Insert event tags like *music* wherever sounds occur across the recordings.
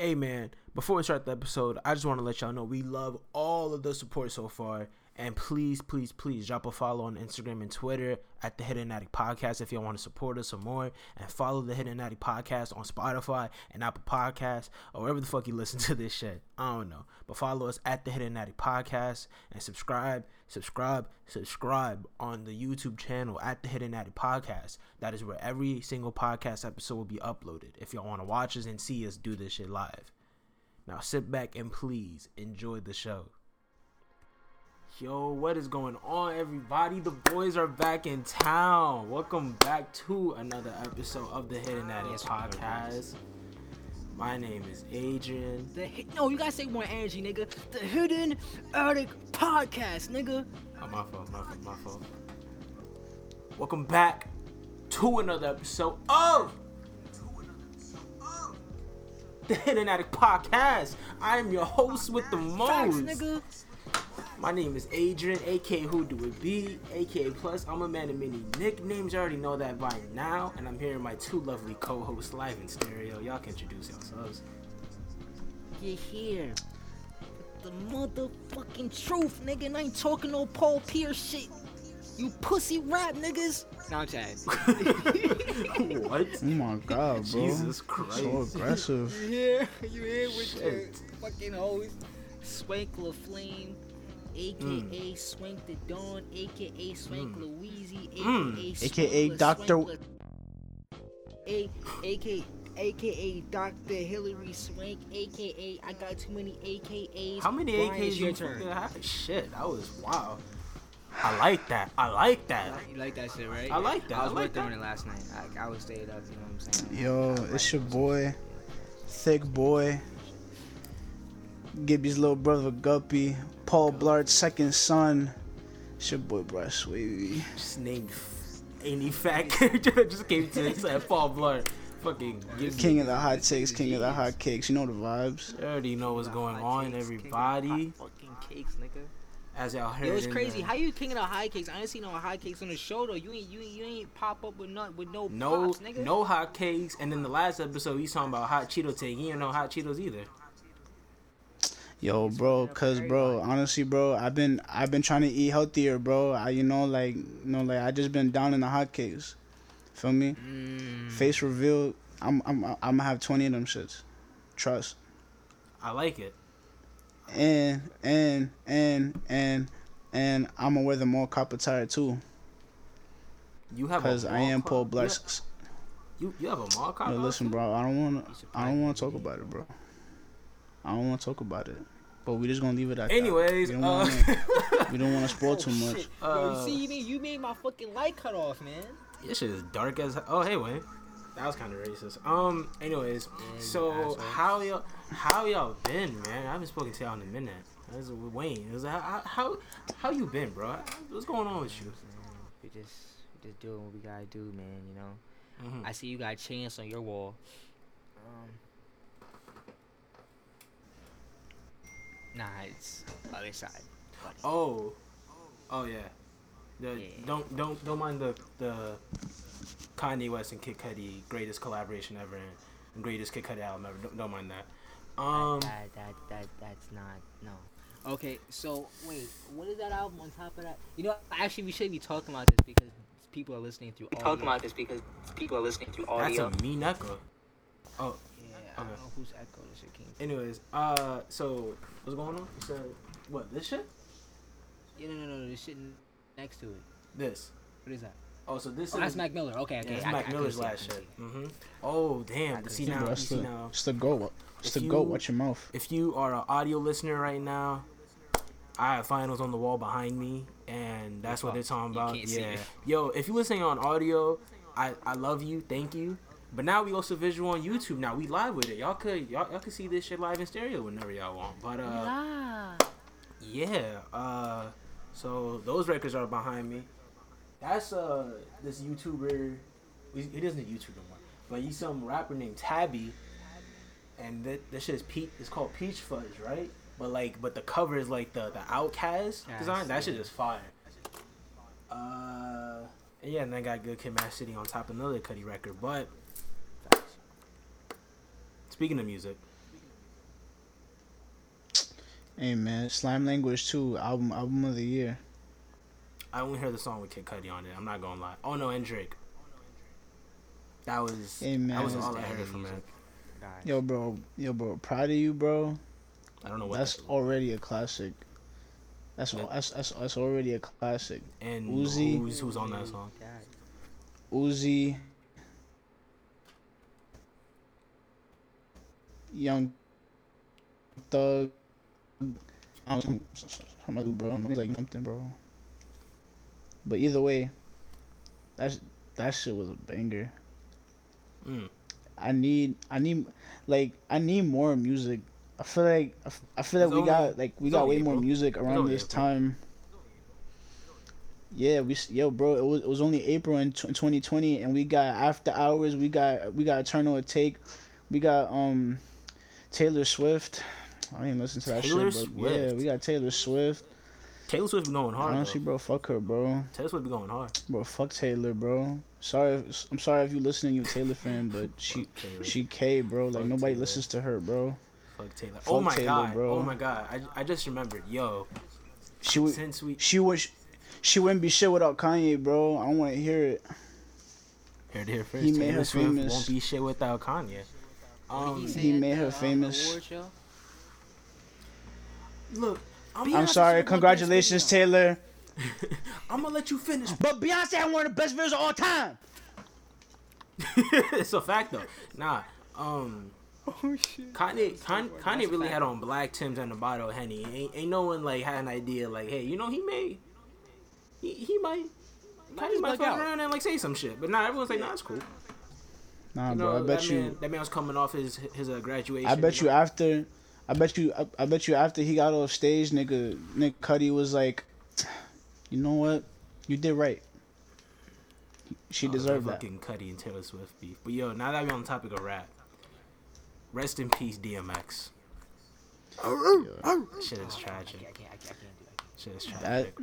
Hey man, before we start the episode, I just want to let y'all know we love all of the support so far. And please, please, please drop a follow on Instagram and Twitter at the Hidden Attic Podcast if y'all want to support us some more. And follow the Hidden Attic Podcast on Spotify and Apple Podcasts or wherever the fuck you listen to this shit. I don't know. But follow us at the Hidden Attic Podcast and subscribe, subscribe, subscribe on the YouTube channel at the Hidden Attic Podcast. That is where every single podcast episode will be uploaded. If y'all want to watch us and see us do this shit live. Now sit back and please enjoy the show. Yo, what is going on, everybody? The boys are back in town. Welcome back to another episode of the Hidden Attic Podcast. My name is Adrian. The no, you gotta say more energy, nigga. The Hidden Attic Podcast, nigga. Oh, my fault, my fault, my fault. Welcome back to another episode of the Hidden Attic Podcast. I am your host with the Facts, most. nigga. My name is Adrian, aka Who Do It Be, aka Plus. I'm a man of many nicknames. You already know that by now. And I'm here with my two lovely co-hosts live in stereo. Y'all can introduce yourselves. You're here. The motherfucking truth, nigga. And I ain't talking no Paul Pierce shit. You pussy rap niggas. No, I'm *laughs* what? Oh my god, bro. Jesus Christ. So aggressive. You here? You here with Shit. your fucking hoes? Swank LaFlame, aka Mm. Swank the Dawn, aka Swank Louise, Mm. aka AKA Swank Dr. La- A- aka aka Dr. Hilary Swank, aka I got too many AKAs. How many Brian, AKs it's you your turn. Shit, that was wow. I like that. I like that. You like that shit, right? I like that. I was I like working on it last night. I, I was stayed up, you know what I'm saying? Yo, I it's your boy, Thick Boy, Gibby's little brother Guppy, Paul Blart's second son. It's your boy Bryce Wavy. Just named any fat *laughs* character that just came to this at Paul Blart. Fucking give me- King of the hot takes, king of the hot cakes. You know the vibes. You already know what's going on, cakes, king of the everybody. Fucking cakes, nigga. As y'all heard, Yo, it's crazy. the- How you king of the high cakes? I ain't seen no high cakes on the show though. You ain't you ain't, you ain't pop up with no with no, no, pops, nigga. no hot cakes, and then the last episode he's talking about hot Cheeto take. He ain't know hot Cheetos either. Yo, bro, cause bro, honestly, bro, I've been I've been trying to eat healthier, bro. I you know like you know like I just been down in the hot cakes. Feel me? Mm. Face reveal. I'm I'm I'm gonna have twenty of them shits. Trust. I like it. and and and and and I'm gonna wear the more copper tire too, You have cause I am Paul you You you have a mall cop. Yo, listen, bro, I don't wanna I don't wanna talk about it, bro. I don't wanna talk about it, but we're just gonna leave it at Anyways, that. We don't uh, wanna, *laughs* we don't wanna spoil *laughs* Oh, too much. shit. Yo, Uh, you see you made, you made my fucking light cut off, man. This shit is dark as oh hey Wayne. That was kind of racist. Um. Anyways, you so how y'all how y'all been, man? I haven't spoken to y'all in a minute. This is Wayne. This is- how, how how you been, bro? What's going on with you? We just, we just doing what we gotta do, man, you know? Mhm. I see you got chains on your wall. Um. Nah, it's other side. Oh, oh yeah. The, Yeah. Don't don't don't mind the the Kanye West and Kid Cudi greatest collaboration ever and greatest Kid Cudi album ever. Don't, don't mind that. Um. that, that, that, that's not, no. Okay, so wait, what is that album on top of that? You know, actually, we should be talking about this because people are listening through audio. Talking about this because people are listening through all. That's a mean echo. Oh, Yeah, Okay. I don't know whose echo this shit came from. anyways, uh, so what's going on? You said what? This shit? Yeah, no, no, no, the shit next to it. This. What is that? Oh, so this Oh, is that's Mac Miller. Okay, yeah, okay. that's I- Mac I Miller's couldn't last see it, I shit. couldn't hmm Oh damn! I To see now, Bro, you that's see the, now. it's the goat. It's the goat. Watch your mouth. If you are an audio listener right now, I have finals on the wall behind me, and that's what they're talking You about. can't see Yeah, it. yo, if you're listening on audio, I I love you, thank you. But now we also visual on YouTube. Now we live with it. Y'all could y'all, y'all could see this shit live in stereo whenever y'all want. But uh, Ah. yeah. Uh, so those records are behind me. That's uh this YouTuber. He he isn't a YouTuber no more, but he's some rapper named Tabby, and that this shit is Peach. It's called Peach Fudge, right? But like, but the cover is like the the OutKast Yes, design. That shit yeah. is fire. Uh, yeah, and then got Good Kid, Mad City on top of another Cudi record. But speaking of music, Hey man, Slime Language 2 album album of the year. I only heard the song with Kid Cudi on it. I'm not gonna lie. Oh no, and Drake. That was Hey, that was all I heard from it. Yo, bro, yo, bro, proud of you, bro. I don't know what That's that- already a classic. That's Yeah. that's, that's that's already a classic. and Uzi. who's who's on that song. Uzi, Young Thug. I don't know, I'm gonna bro. I'm like something, bro. But either way, that's that shit was a banger. Mm. I need, I need, like, I need more music. I feel like, I feel like we got, like, we got way more music around this time. Yeah, we, yo, bro, it was, it was only April in 2020, and we got After Hours, we got, we got Eternal Atake, we got, um, Taylor Swift. I even listen to that Taylor shit, but yeah, we got Taylor Swift. Taylor Swift be going hard. Honestly, though. bro, fuck her, bro. Taylor Swift be going hard. Bro, fuck Taylor, bro. Sorry, if- I'm sorry if you listening, you Taylor fan, but she, she K, bro. Like Fuck nobody Taylor. listens to her, bro. Fuck Taylor. Fuck oh my Taylor, god, bro. oh my god. I, I just remembered. Yo, She would, since we she would, she wouldn't be shit without Kanye, bro. I don't want to hear it. heard it here first. He made Taylor her Swift famous. won't be shit without Kanye. Um, say he made the, her famous. award look, I'm, I'm sorry. Congratulations, Taylor. I'm gonna *laughs* let you finish. But Beyonce had one of the best videos of all time. *laughs* it's a fact though. Nah, um, *laughs* Oh shit. Kanye, Kanye, Kanye really had on black Tims and a bottle of Henny. Ain't, ain't no one like had an idea like, hey, you know, he may, he, he might, Might Kanye just might fuck out. around and like say some shit. But nah, everyone's like, nah, it's cool. Nah, You bro. I bet that you. man, that man was coming off his his uh, graduation. I bet you know? after. I bet you. I, I bet you after he got off stage, nigga. Kid Cudi was like, you know what? You did right. She Oh, deserved that. Fucking Cudi and Taylor Swift beef. But yo, now that we're on the topic of rap, rest in peace, DMX. Shit is tragic. can't, I can't, I can't do that. Shit is That tragic.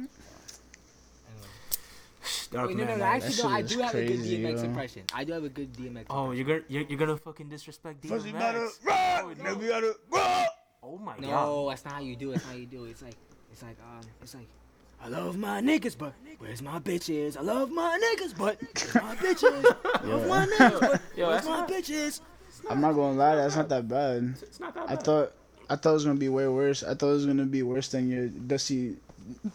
Dark Wait, no, no, Man no. Night. Actually, no. I do is have a good DMX yo. impression. I do have a good DMX. Oh, you're gonna you're, you're gonna fucking disrespect Fuzzy DMX. better rock, Oh, no. nigga better rock. Oh my god. No, that's not how you do it. That's not how you do it. It's like, it's like, um, it's like, I love my niggas, but where's my bitches? I love my niggas, but where's my bitches? *laughs* I love my niggas, but *laughs* Yo, where's that's my not, bitches? I'm not gonna lie, that's not that bad. it's not that I thought I thought it was gonna be way worse. I thought it was gonna be worse than your Dusty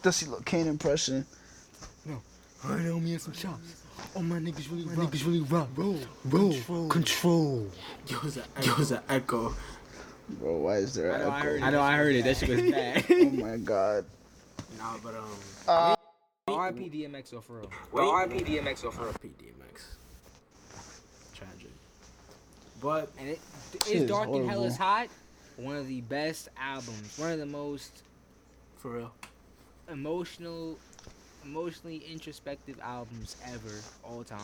Dusty Lil Kane impression. I know me and some chops. Oh my niggas really, my niggas really rock. Roll, roll, control. Yo, it's a, yo, it's an echo. Bro, why is there I an know I echo? heard it. I know I heard it. That shit was *laughs* bad. Oh my god. Nah, but um, Uh, R.I.P. DMX though for real. Well, R.I.P. DMX though for real. RP DMX. Tragic. But And it, is it's Dark and Hell is Hot. One of the best albums. One of the most for real, emotional, emotionally introspective albums ever, all time.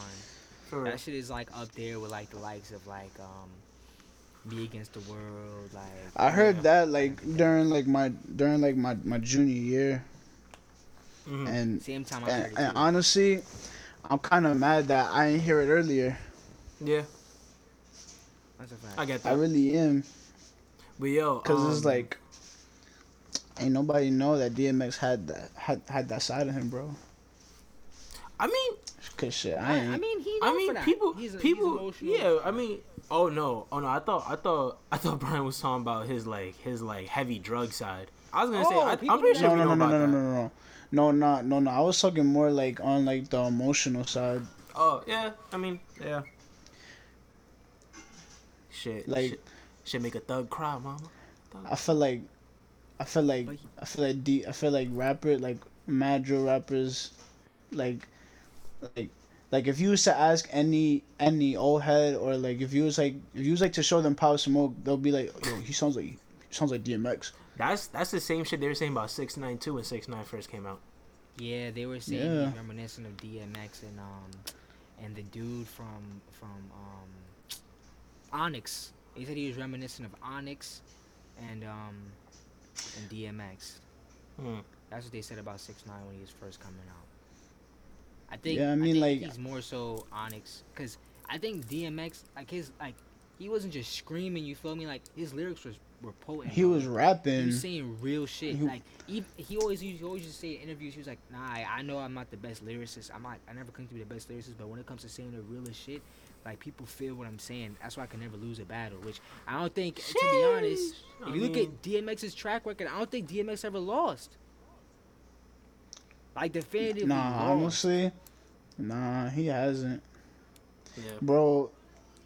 for real. That shit is like up there with like the likes of like um, Me Against the World. Like I heard Yeah. that like during like my during like my, my junior year Mhm. and same time I and, heard it. and honestly I'm kind of mad that I didn't hear it earlier. Yeah, That's a fact. I get that. I really am but yo, cuz it's um, like ain't nobody know that DMX had that had had that side of him, bro. I mean, Cuz shit, I I, ain't I mean, he. I mean, people, He's a- people, emotional. yeah. I mean, oh no, oh no. I thought, I thought, I thought Brian was talking about his like, his like heavy drug side. I was gonna say, Oh, I, I'm pretty sure we no, know no, no, no, no, no, no. No, not no, no. I was talking more like on like the emotional side. Oh yeah, I mean, yeah. Shit, Like- shit, shit make a thug cry, mama. I feel like, I feel like, I feel like D, I feel like rapper, like mad drill rappers, like, like, like if you was to ask any any old head or like if you was like if you was like to show them Pop Smoke, they'll be like, yo, he sounds like he sounds like DMX. That's that's the same shit they were saying about six nine two when six nine first came out. Yeah, they were saying Yeah. he's reminiscent of DMX and um and the dude from from um Onyx. He said he was reminiscent of Onyx and um and DMX. Hmm. That's what they said about Six Nine when he was first coming out. I think. Yeah, I mean, think like- he's more so Onyx because I think DMX like his like he wasn't just screaming. You feel me? Like his lyrics was were potent. He bro. was He rapping. was saying real shit. He- like he, he always used, he always used to say in interviews. He was like, "Nah, I, I know I'm not the best lyricist. I'm not. I never claim to be the best lyricist. But when it comes to saying the realest shit, like people feel what I'm saying. That's why I can never lose a battle. Which I don't think. To be honest, if you look at DMX's track record, I don't think DMX ever lost. Like definitively Nah, lost. honestly, nah, he hasn't, Yeah. bro.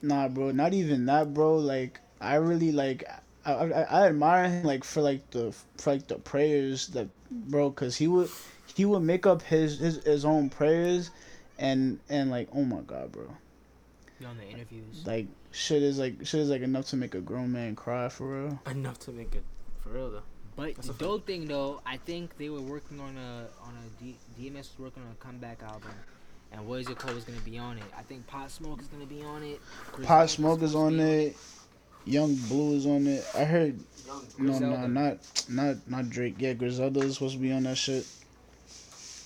Nah, bro, not even that, bro. Like, I really like, I, I, I admire him like for like the for like the prayers that, bro, cause he would he would make up his his, his own prayers, and and like, oh my god, bro, Be on the interviews. like shit is like shit is like enough to make a grown man cry for real. Enough to make it for real though. But That's the a fact. dope thing though, I think they were working on a on a D, DMX was working on a comeback album, and What Is It Called was gonna be on it. I think Pop Smoke is gonna be on it. Chris Pot Rock Smoke is on to be it. Young Blue is on it. I heard no, no, Griselda. not not not Drake. Yeah, Griselda is supposed to be on that shit.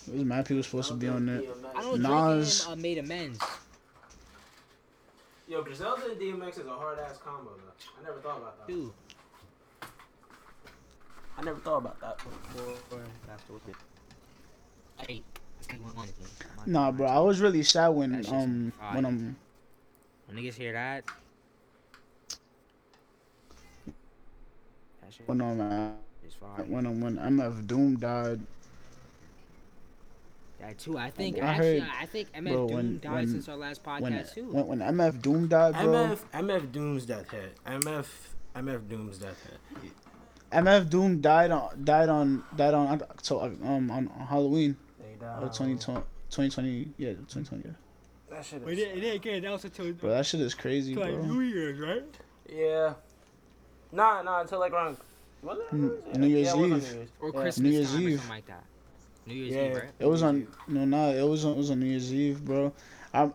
There's mad people supposed to be on it. I know Drake Nas- and, uh, made amends. Yo, Griselda and DMX is a hard ass combo though. I never thought about that. Dude, I never thought about that. for that's what it. Hey, let's take one on again. Nah, bro, I was really sad when That shit's um fire. when um When niggas hear that, that shit when um uh, is fire. when um when MF Doom died. That too. I think I actually, heard- I think MF bro, Doom when- died when- since our last podcast When, too. when when MF Doom died, bro. MF MF Doom's death hit. MF MF Doom's death hit. MF Doom died on died on died on so um on, on Halloween They of died. 2020, 2020 yeah 2020 yeah. That shit But is. it, it didn't get announced until Bro, that shit is crazy, like bro. New Year's, right? Yeah. Nah, nah, until like around. Was it? New- Yeah, New Year's yeah, it was on Eve. New Year's. Or Yeah. Christmas New Year's time or Eve. something like that. New Year's Yeah. Eve, right? It was on no nah it was on it was on New Year's Eve, bro. I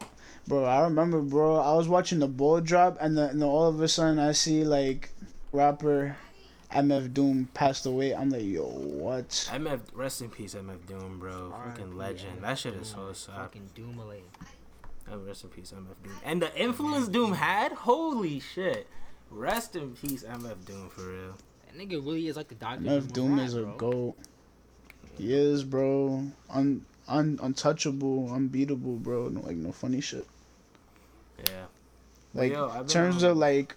bro, I remember, bro. I was watching the ball drop, and then and then all of a sudden I see like rapper MF Doom passed away. I'm like, yo, what? MF, rest in peace, MF Doom, bro. Fucking R.I.P. legend. That shit is so sad. Fucking Doomale. Uh, Rest in peace, MF Doom. And the influence Doom had, holy shit. Rest in peace, MF Doom, for real. That nigga really is like the doctor. MF Doom is a goat. He is, bro. Un, un untouchable, unbeatable, bro. No, like no funny shit. Yeah. Like yo, I've terms um, of like,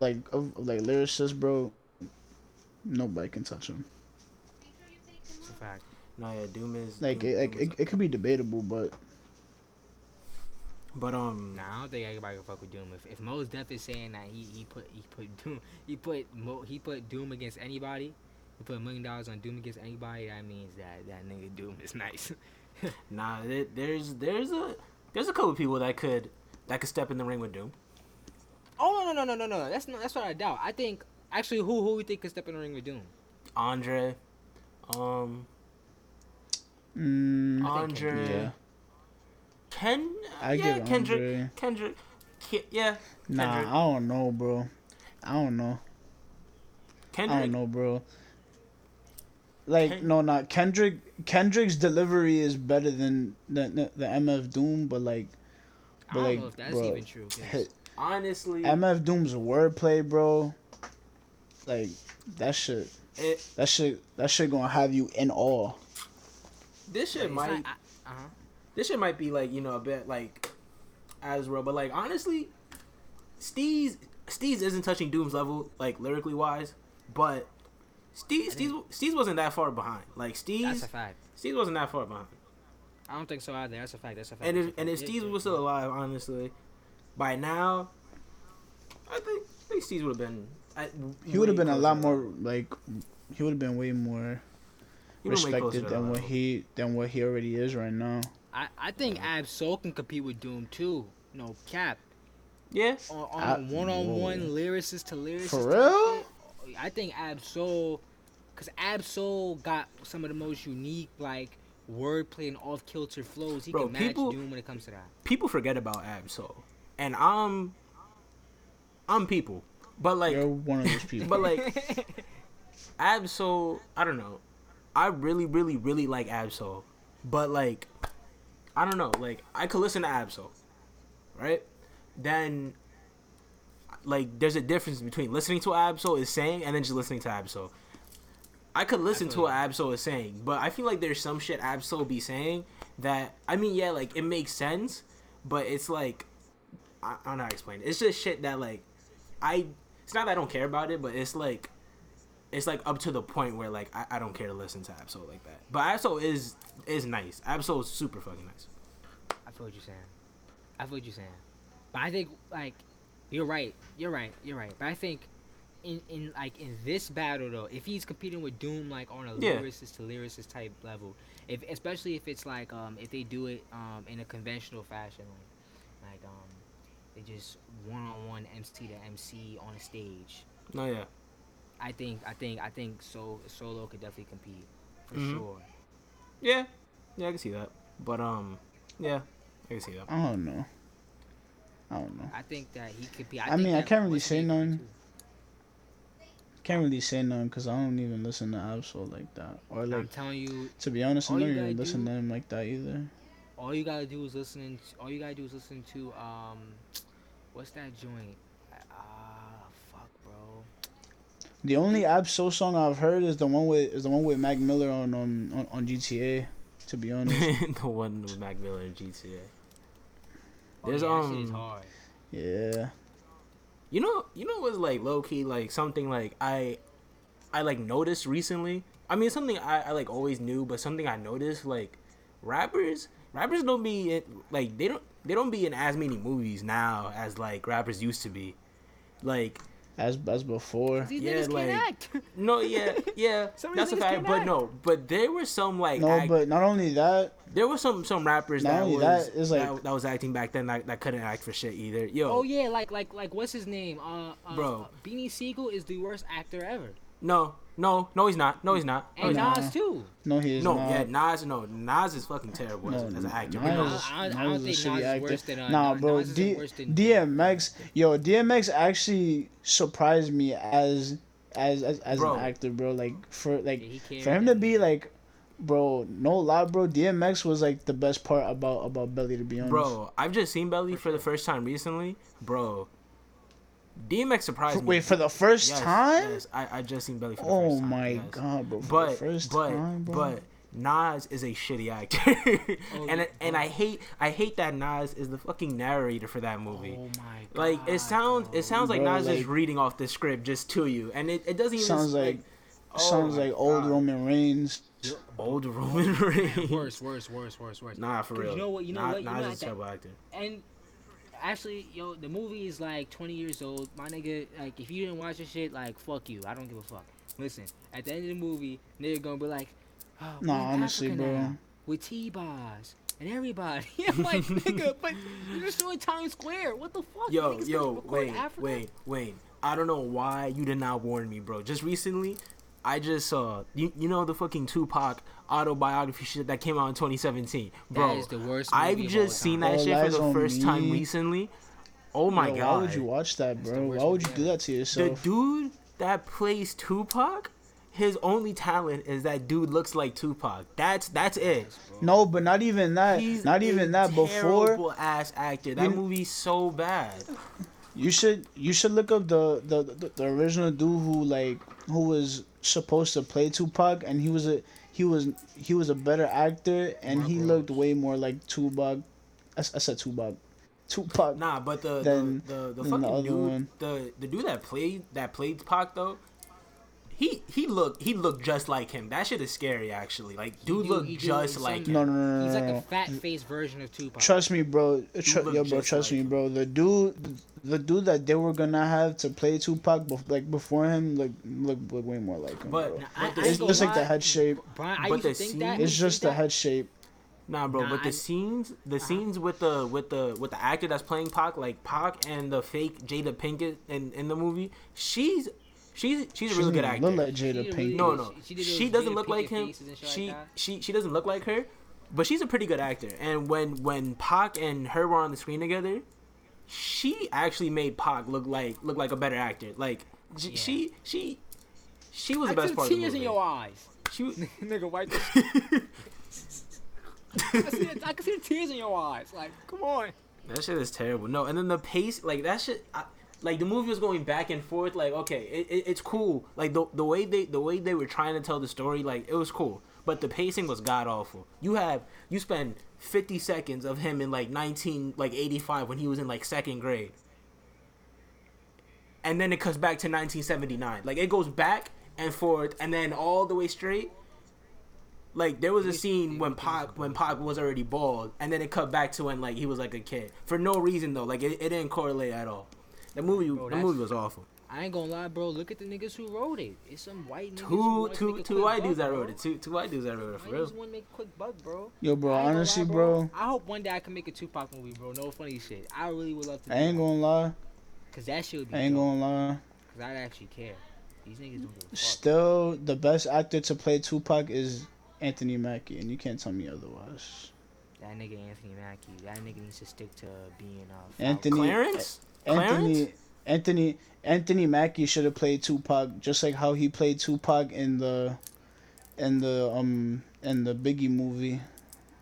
like of, of, like lyricists, bro. Nobody can touch him. It's a fact. No, yeah, Doom is. Like Doom, it, like Doom it, it could be debatable, but But, um. Nah, I don't think anybody can fuck with Doom. If if Mos Def is saying that he, he put he put Doom he put Mo, he put Doom against anybody, he put a million dollars on Doom against anybody, that means that that nigga Doom is nice. *laughs* Nah, there's there's a there's a couple people that could that could step in the ring with Doom. oh no no no no no no that's not that's what I doubt. I think actually who who we think could step in the ring with Doom? Andre, um, mm, I think Andre, yeah. Ken, I yeah, give Kendrick, Andre. Kendrick, Ke- yeah, Nah, I don't know, bro. I don't know. Kendrick. I don't know, bro. Like Ken- no, not Kendrick. Kendrick's delivery is better than the the, the MF Doom, but like, I but don't like, know if that's bro, even true. 'cause hit- Honestly, MF Doom's wordplay, bro. Like that shit. it, That shit. That shit gonna have you in awe. this shit it's might not- I- uh-huh. this shit might be like you know a bit like as real, but like honestly, Steez Steez isn't touching Doom's level like lyrically wise, but Steez Steez, Steez wasn't that far behind. Like That's Steez a fact. Steez wasn't that far behind. I don't think so either. That's a fact. That's a fact. And if a and if fact. Steez was still alive, honestly, by now, I think I think Steez would have been. I, He would have been a lot more like. He would have been way more He would've been way closer respected than what level. he than what he already is right now. I, I think Ab Soul can compete with Doom too. No cap. Yes. On, on I- a one-on-one whoa. lyricist to lyricist. For type real? Shit, I think Ab-Soul, cause Ab-Soul got some of the most unique like wordplay and off-kilter flows. He Bro, can match people- Doom when it comes to that. people forget about Ab-Soul, and I'm I'm people, but like You're one of those people. but like *laughs* Ab-Soul, I don't know. I really, really, really like Ab-Soul, but like I don't know. Like I could listen to Ab-Soul, right? Then like there's a difference between listening to what Ab-Soul is saying and then just listening to Ab-Soul. I could listen to what Ab-Soul is saying, but I feel like there's some shit Ab-Soul be saying that I mean, yeah, like it makes sense, but it's like I, I don't know how to explain. It. It's just shit that like I. It's not that I don't care about it, but it's like it's like up to the point where like I, I don't care to listen to Ab-Soul like that. But Ab-Soul is is nice. Ab-Soul is super fucking nice. I feel what you're saying. I feel what you're saying. But I think like you're right. You're right. You're right. But I think in in like in this battle though, if he's competing with Doom like on a Yeah. lyricist to lyricist type level, if especially if it's like um if they do it um in a conventional fashion like like um they just one on one MC to MC on a stage. No, yeah. I think I think I think so solo could definitely compete for Mhm. sure. Yeah, yeah, I can see that. But um, yeah, I can see that. I don't know. I don't know. I think that he could be. I think mean, I can't really say none. too. Can't really say none because I don't even listen to Ab-Soul like that. Or like, I'm like, telling you, to be honest, I all don't even listen do- to him like that either. all you gotta do is listen. All you gotta do is listen to um, what's that joint? Ah, fuck, bro. The only Ab-Soul song I've heard is the one with is the one with Mac Miller on um, on, on GTA. To be honest, *laughs* the one with Mac Miller and GTA. Oh, There's, yeah, that um, hard. yeah. You know, you know what's like low key like something like I, I like noticed recently. I mean, something I, I like always knew, but something I noticed like rappers, rappers don't be in, like they don't they don't be in as many movies now as like rappers used to be. Like As as before. These yeah, like- can't act. *laughs* no, yeah, yeah, *laughs* Some that's a fact. But act. no, but there were some like No, act- but not only that, there were some some rappers that was that, it's like- that, that was acting back then that, that couldn't act for shit either. Yo, oh yeah, like like like what's his name? Uh, uh Bro. uh, Beanie Siegel is the worst actor ever, no, no, no, he's not. No, he's not. No, and he's not. Nas too. no, he is not. No, not. yeah, Nas. No, Nas is fucking terrible No, as, as an actor. Nas No, is- I- I- I Nas don't is a think shitty Nas is actor. worse than, uh, Nah, bro, Nas D- worse than- DMX, yo, DMX actually surprised me as as as, as Bro. an actor, bro. Like for like Yeah, for him to that. be like, bro, no lie, bro. DMX was like the best part about about Belly, to be honest. bro, I've just seen Belly for the first time recently, bro. DMX surprised me. Wait, for the first Yes, time? Yes, I, I just seen Belly for the Oh first time. Oh my yes. god, bro! For But the first but time, bro. but Nas is a shitty actor, *laughs* Oh, and yeah, and. I hate I hate that Nas is the fucking narrator for that movie. Oh my god. Like it sounds, bro. it sounds like Bro, Nas is like- reading off the script just to you, and it, it doesn't even sounds like, oh sounds my like old God. Roman Reigns. old oh, Roman Reigns. Worse, worse, worse, worse, worse. Nah, for 'Cause real. You know what? You know Nas, what? You Nas know is a terrible actor. And actually, yo, the movie is like 20 years old. My nigga, like, if you didn't watch this shit, like, fuck you. I don't give a fuck. Listen, at the end of the movie, nigga gonna be like, oh, we Nah, in honestly, Africa bro. now with T-Boz and everybody. *laughs* I'm like, *laughs* nigga, but you're just doing Times Square. What the fuck? Yo, yo, record wait, Africa? wait, wait. I don't know why you did not warn me, bro. Just recently, I just saw you, you know the fucking Tupac autobiography shit that came out in 2017, bro. That is the worst I've just seen that All shit for the on first time recently. Oh my Yo, god. Why would you watch that, bro? Why would you movie do that to yourself? the dude that plays Tupac, his only talent is that dude looks like Tupac. That's that's it. No, but not even that. He's not a even that. Before terrible ass actor. That You- movie's so bad. You should you should look up the, the the the original dude who like who was supposed to play Tupac, and he was a he was he was a better actor, and Mark he Rose. looked way more like Tupac. I, I said Tupac. Tupac. Nah, but the Then- the, the, the fucking the other dude, one. the the dude that played that played Pac though, he he looked he looked just like him. That shit is scary actually. Like dude do- looked he do just some- like him. No, no, no, no, He's like a fat faced version of Tupac. Trust me, bro. Tr- look yo, bro, trust like me, him. bro. The dude, the dude that they were gonna have to play Tupac, bef- like before him, like look, look way more like him. But- bro. I- But the- I it's gonna just like the head shape. Brian, I But used the think scene- that. It's just the head shape. Nah, bro. Nah, but the I- scenes, the uh-huh. scenes with the with the with the actor that's playing Pac, like Pac and the fake Jada Pinkett in in the movie, she's she's she's a really good actor. Look like Jada did Pinkett. No, really- no, she did she doesn't Jada look like him. faces and shit She like she she doesn't look like her, but she's a pretty good actor. And when when Pac and her were on the screen together, she actually made Pac look like look like a better actor. Like j- Yeah. she she she was I the best see part of the tears in your eyes. She was- *laughs* *laughs* Nigga, wipe *laughs* I, see it, I can see the tears in your eyes. Like, come on. that shit is terrible. No, and then the pace like that shit. I, like the movie was going back and forth. Like okay, it, it, it's cool. Like the the way they the way they were trying to tell the story, like it was cool. But the pacing was god awful. You have you spend fifty seconds of him in like nineteen like eighty five when he was in like second grade, and then it cuts back to nineteen seventy nine. Like it goes back and forth, and then all the way straight. Like there was a scene when Pop when Pop was already bald, and then it cut back to when like he was like a kid for no reason though. Like it, it didn't correlate at all. The movie Bro, the that's- movie was awful. I ain't gonna lie, bro. Look at the niggas who wrote it. It's some white niggas. who Two wanna two make a two quick white buck, dudes that wrote it. Two two white dudes that wrote it for real. niggas wanna make a quick buck, bro. Yo, bro. I ain't gonna Honestly, lie, bro. I hope one day I can make a Tupac movie, bro. No funny shit. I really would love to. I ain't do gonna lie. Cause that shit would be. I ain't dope, gonna lie. Cause I'd actually care. These niggas don't give a fuck. Still, the best actor to play Tupac is Anthony Mackie, and you can't tell me otherwise. That nigga Anthony Mackie. That nigga needs to stick to being uh. Anthony Clarence? Anthony Anthony Anthony Mackie should have played Tupac just like how he played Tupac in the in the um in the Biggie movie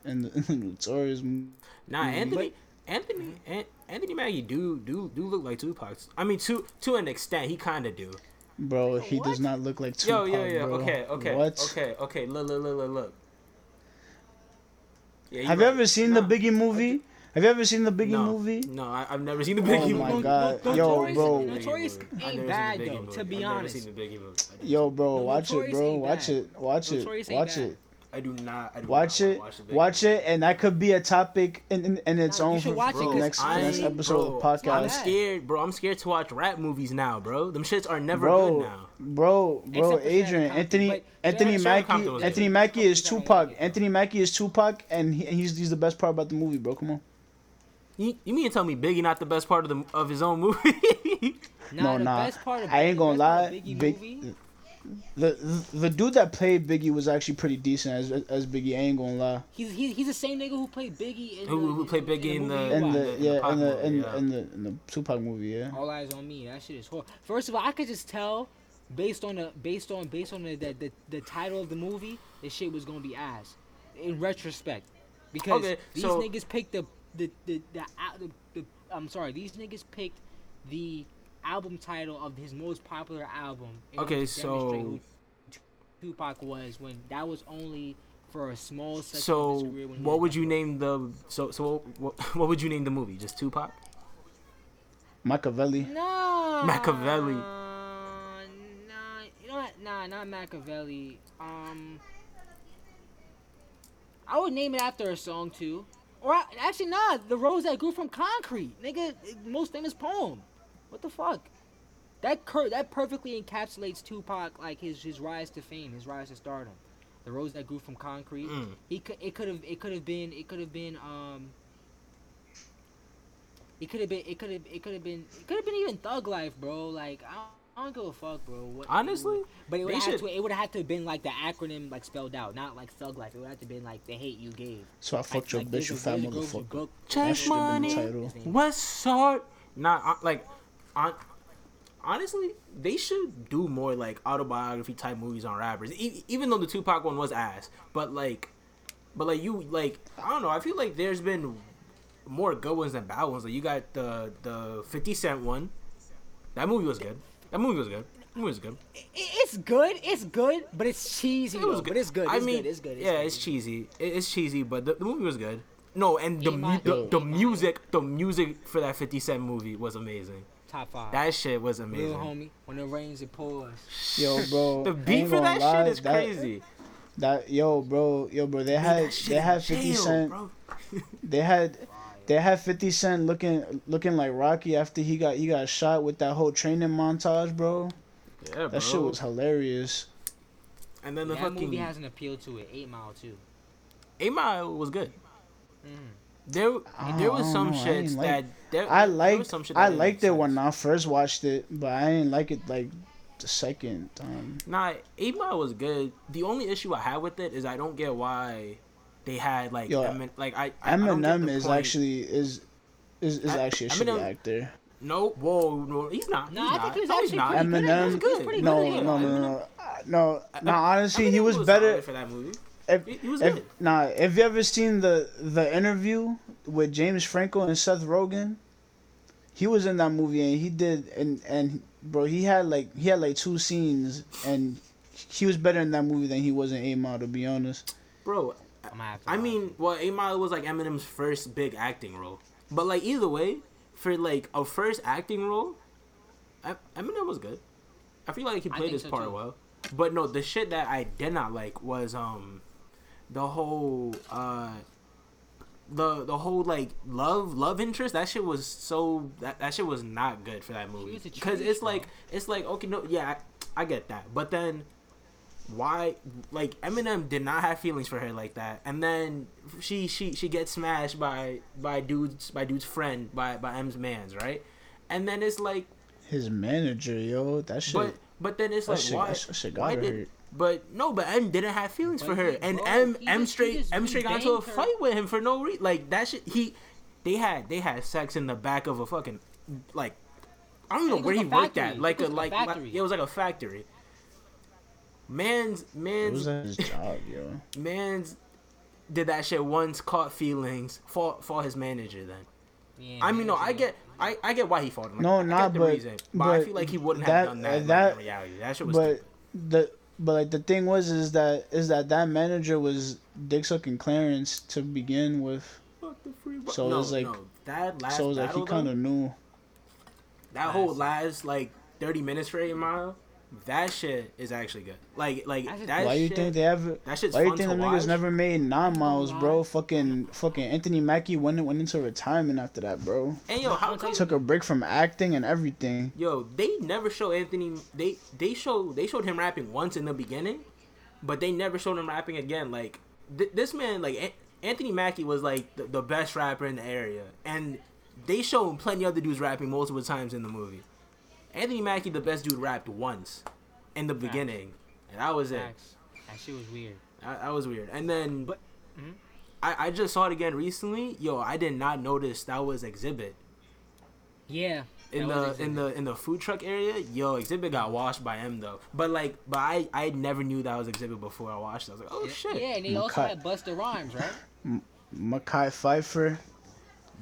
in the, *laughs* in the Notorious movie. Nah. Anthony Anthony An- Anthony Mackie do do do look like Tupac. I mean to to an extent he kind of do. Bro, he What? does not look like Tupac. yo yo bro. okay okay What? okay okay look look look look look. Yeah, Have you right. ever seen Nah. the Biggie movie? Have you ever seen the Biggie no, movie? No, I, I've never seen the Biggie movie. Oh Biggie my movie. God. No, Yo, Notorious- bro. Notorious ain't never seen the bad Biggie though. movie. To be I've never honest, seen the Biggie movie. Yo, bro, No, watch it, bro. Watch it. Watch it. Watch it. I do not. I do Watch not it. Watch, the Watch it, and that could be a topic in in, in its Nah, own should for watch it, the 'cause next, I- next episode bro, of the podcast. I'm scared, bro. I'm scared to watch rap movies now, bro. Them shits are never bro, good now. Bro, bro, Except Adrian, Anthony, Anthony Mackie, Anthony. Mackie is Compton's not Tupac. Anthony Mackie is Tupac, and he, he's he's the best part about the movie, bro. Come on. You, you mean to tell me Biggie not the best part of the of his own movie? *laughs* Nah, No, the nah. Best part of, I ain't gonna lie. Biggie Big, movie, the, the the dude that played Biggie was actually pretty decent as as Biggie. I ain't gonna lie. he's, he's he's the same nigga who played Biggie in Who- the, who played Biggie in the- you In the in the yeah, in the movie, in, yeah. in the in the Tupac movie, yeah. All eyes on me. That shit is horrible. First of all, I could just tell based on the based on based on the the, the, the title of the movie, this shit was gonna be ass. In retrospect, because Okay, these so- niggas picked the the the, the, al- the, the I'm sorry, these niggas picked the album title of his most popular album. Okay, so- who Tupac was when that was only for a small section of his so career. When what would you number- name the so so what, *laughs* what would you name the movie? Just Tupac? Machiavelli. No. Machiavelli. Nah, you know what? Nah, not Machiavelli. Um, I would name it after a song too. Or actually, nah, the rose that grew from concrete, nigga, most famous poem. What the fuck? That cur- that perfectly encapsulates Tupac, like his his rise to fame, his rise to stardom. The rose that grew from concrete. Mm. He could it could have it could have been it could have been um. It could have been it could have it could have been it could have been even Thug Life, bro. Like I don't, I don't give a fuck, bro. What, Honestly, but it would have should- to it would have to have been like the acronym like spelled out, not like Thug Life. It would have to been like the hate you gave. So I Like, fucked your like, bitch, you a- fat there's a Grocery motherfucker. book- That Chase should have been the money. title. West Side. Nah, uh, like, on, honestly, they should do more like autobiography type movies on rappers. E- even though the Tupac one was ass, but like, but like you like I don't know. I feel like there's been more good ones than bad ones. Like you got the the Fifty Cent one. That movie was good. That movie was good. That movie was good. It's good. It's good, but it's cheesy. It was though, good. But it's good. It's I mean, good. It's good. It's yeah, good. it's cheesy. It's cheesy, but the, the movie was good. No, and the mu- the, the music, the music for that Fifty Cent movie was amazing. top five. That shit was Little amazing. homie, when it rains, it pours. Yo, bro. *laughs* The beat for that lie, shit is that- crazy. That yo, bro, yo, bro. They had they had Fifty jail, Cent. bro. *laughs* They had they had Fifty Cent looking looking like Rocky after he got he got shot with that whole training montage, bro. Yeah, bro. That shit was hilarious. And then the that movie has an appeal to it. Eight Mile too. Eight Mile was good. Mm. There, I there was some know, I shit like- that there, I there liked some shit I liked make it when. I first watched it, but I didn't like it like the second time. Nah, Eight Mile was good. The only issue I have with it is I don't get why they had like Yo, Emin- like I, I I don't get Eminem the is point. actually is is, is I- actually a Eminem- shitty actor. no whoa no he's not Nah, he's I not. think he was No, he's actually not. pretty good. Eminem- He was good, pretty No, good. no, yeah. no, no, no, no. No, honestly, he Eminem was better. for that movie. If, He, he was if good. nah, if you ever seen the the interview with James Franco and Seth Rogen, he was in that movie and he did and and bro he had like he had like two scenes and he was better in that movie than he was in Eight Mile to be honest. bro. I'm gonna have to I mean, well, Eight Mile was like Eminem's first big acting role, but like either way, for like a first acting role, Em- Eminem was good. I feel like he played his so, part too. well. But no, the shit that I did not like was um, the whole uh, the the whole like love love interest. That shit was so that, that shit was not good for that movie because it's bro. like it's like okay no yeah I, I get that, but then why like Eminem did not have feelings for her like that and then she she she gets smashed by by dude's by dude's friend by by M's man's right and then it's like His manager, yo, that shit. but but then it's like shit, why that shit, shit why did hurt. but no but M didn't have feelings for her and bro, M he M just- straight just M straight got into a her. fight with him for no reason like that shit he they had they had sex in the back of a fucking like I don't know think where he a worked at like a a like, like it was like a factory man's man's his job, yo. man's did that shit once, caught feelings, fought fought his manager. Then Yeah, I mean, no, I get, I, I get why he fought him. Like, No, I nah, get the but- reason, but, I feel like he wouldn't that- have done that, like, that- in reality. That shit was. But stupid. the but like the thing was is that is that that manager was dick sucking Clarence to begin with, Fuck the free bu- so it was like- no, that last so it was like he kind of knew. that whole Last- last like thirty minutes for Eight Mile, that shit is actually good. Like, like That's just- that. Why you shit, think they have? that shit's Why you fun think the watch? niggas never made nine miles, bro? Fucking fucking Anthony Mackie went went into retirement after that, bro. And yo, how I'll come? you- Took a break from acting and everything. Yo, they never show Anthony. They they show they showed him rapping once in the beginning, but they never showed him rapping again. Like th- this man, like An- Anthony Mackie was like the, the best rapper in the area, and they showed plenty other dudes rapping multiple times in the movie. Anthony Mackie, the best dude, rapped once in the beginning, and that was it. Facts. That shit was weird. That, that was weird. And then, But- mhm. I I just saw it again recently. Yo, I did not notice that was Xzibit Yeah. in the in the in the food truck area, yo, Xzibit got washed by him though. But like, but I I never knew that was Xzibit before I watched. it. I was like, oh shit, Yeah, and they also Mekhi- had Busta Rhymes, right? Mekhi Phifer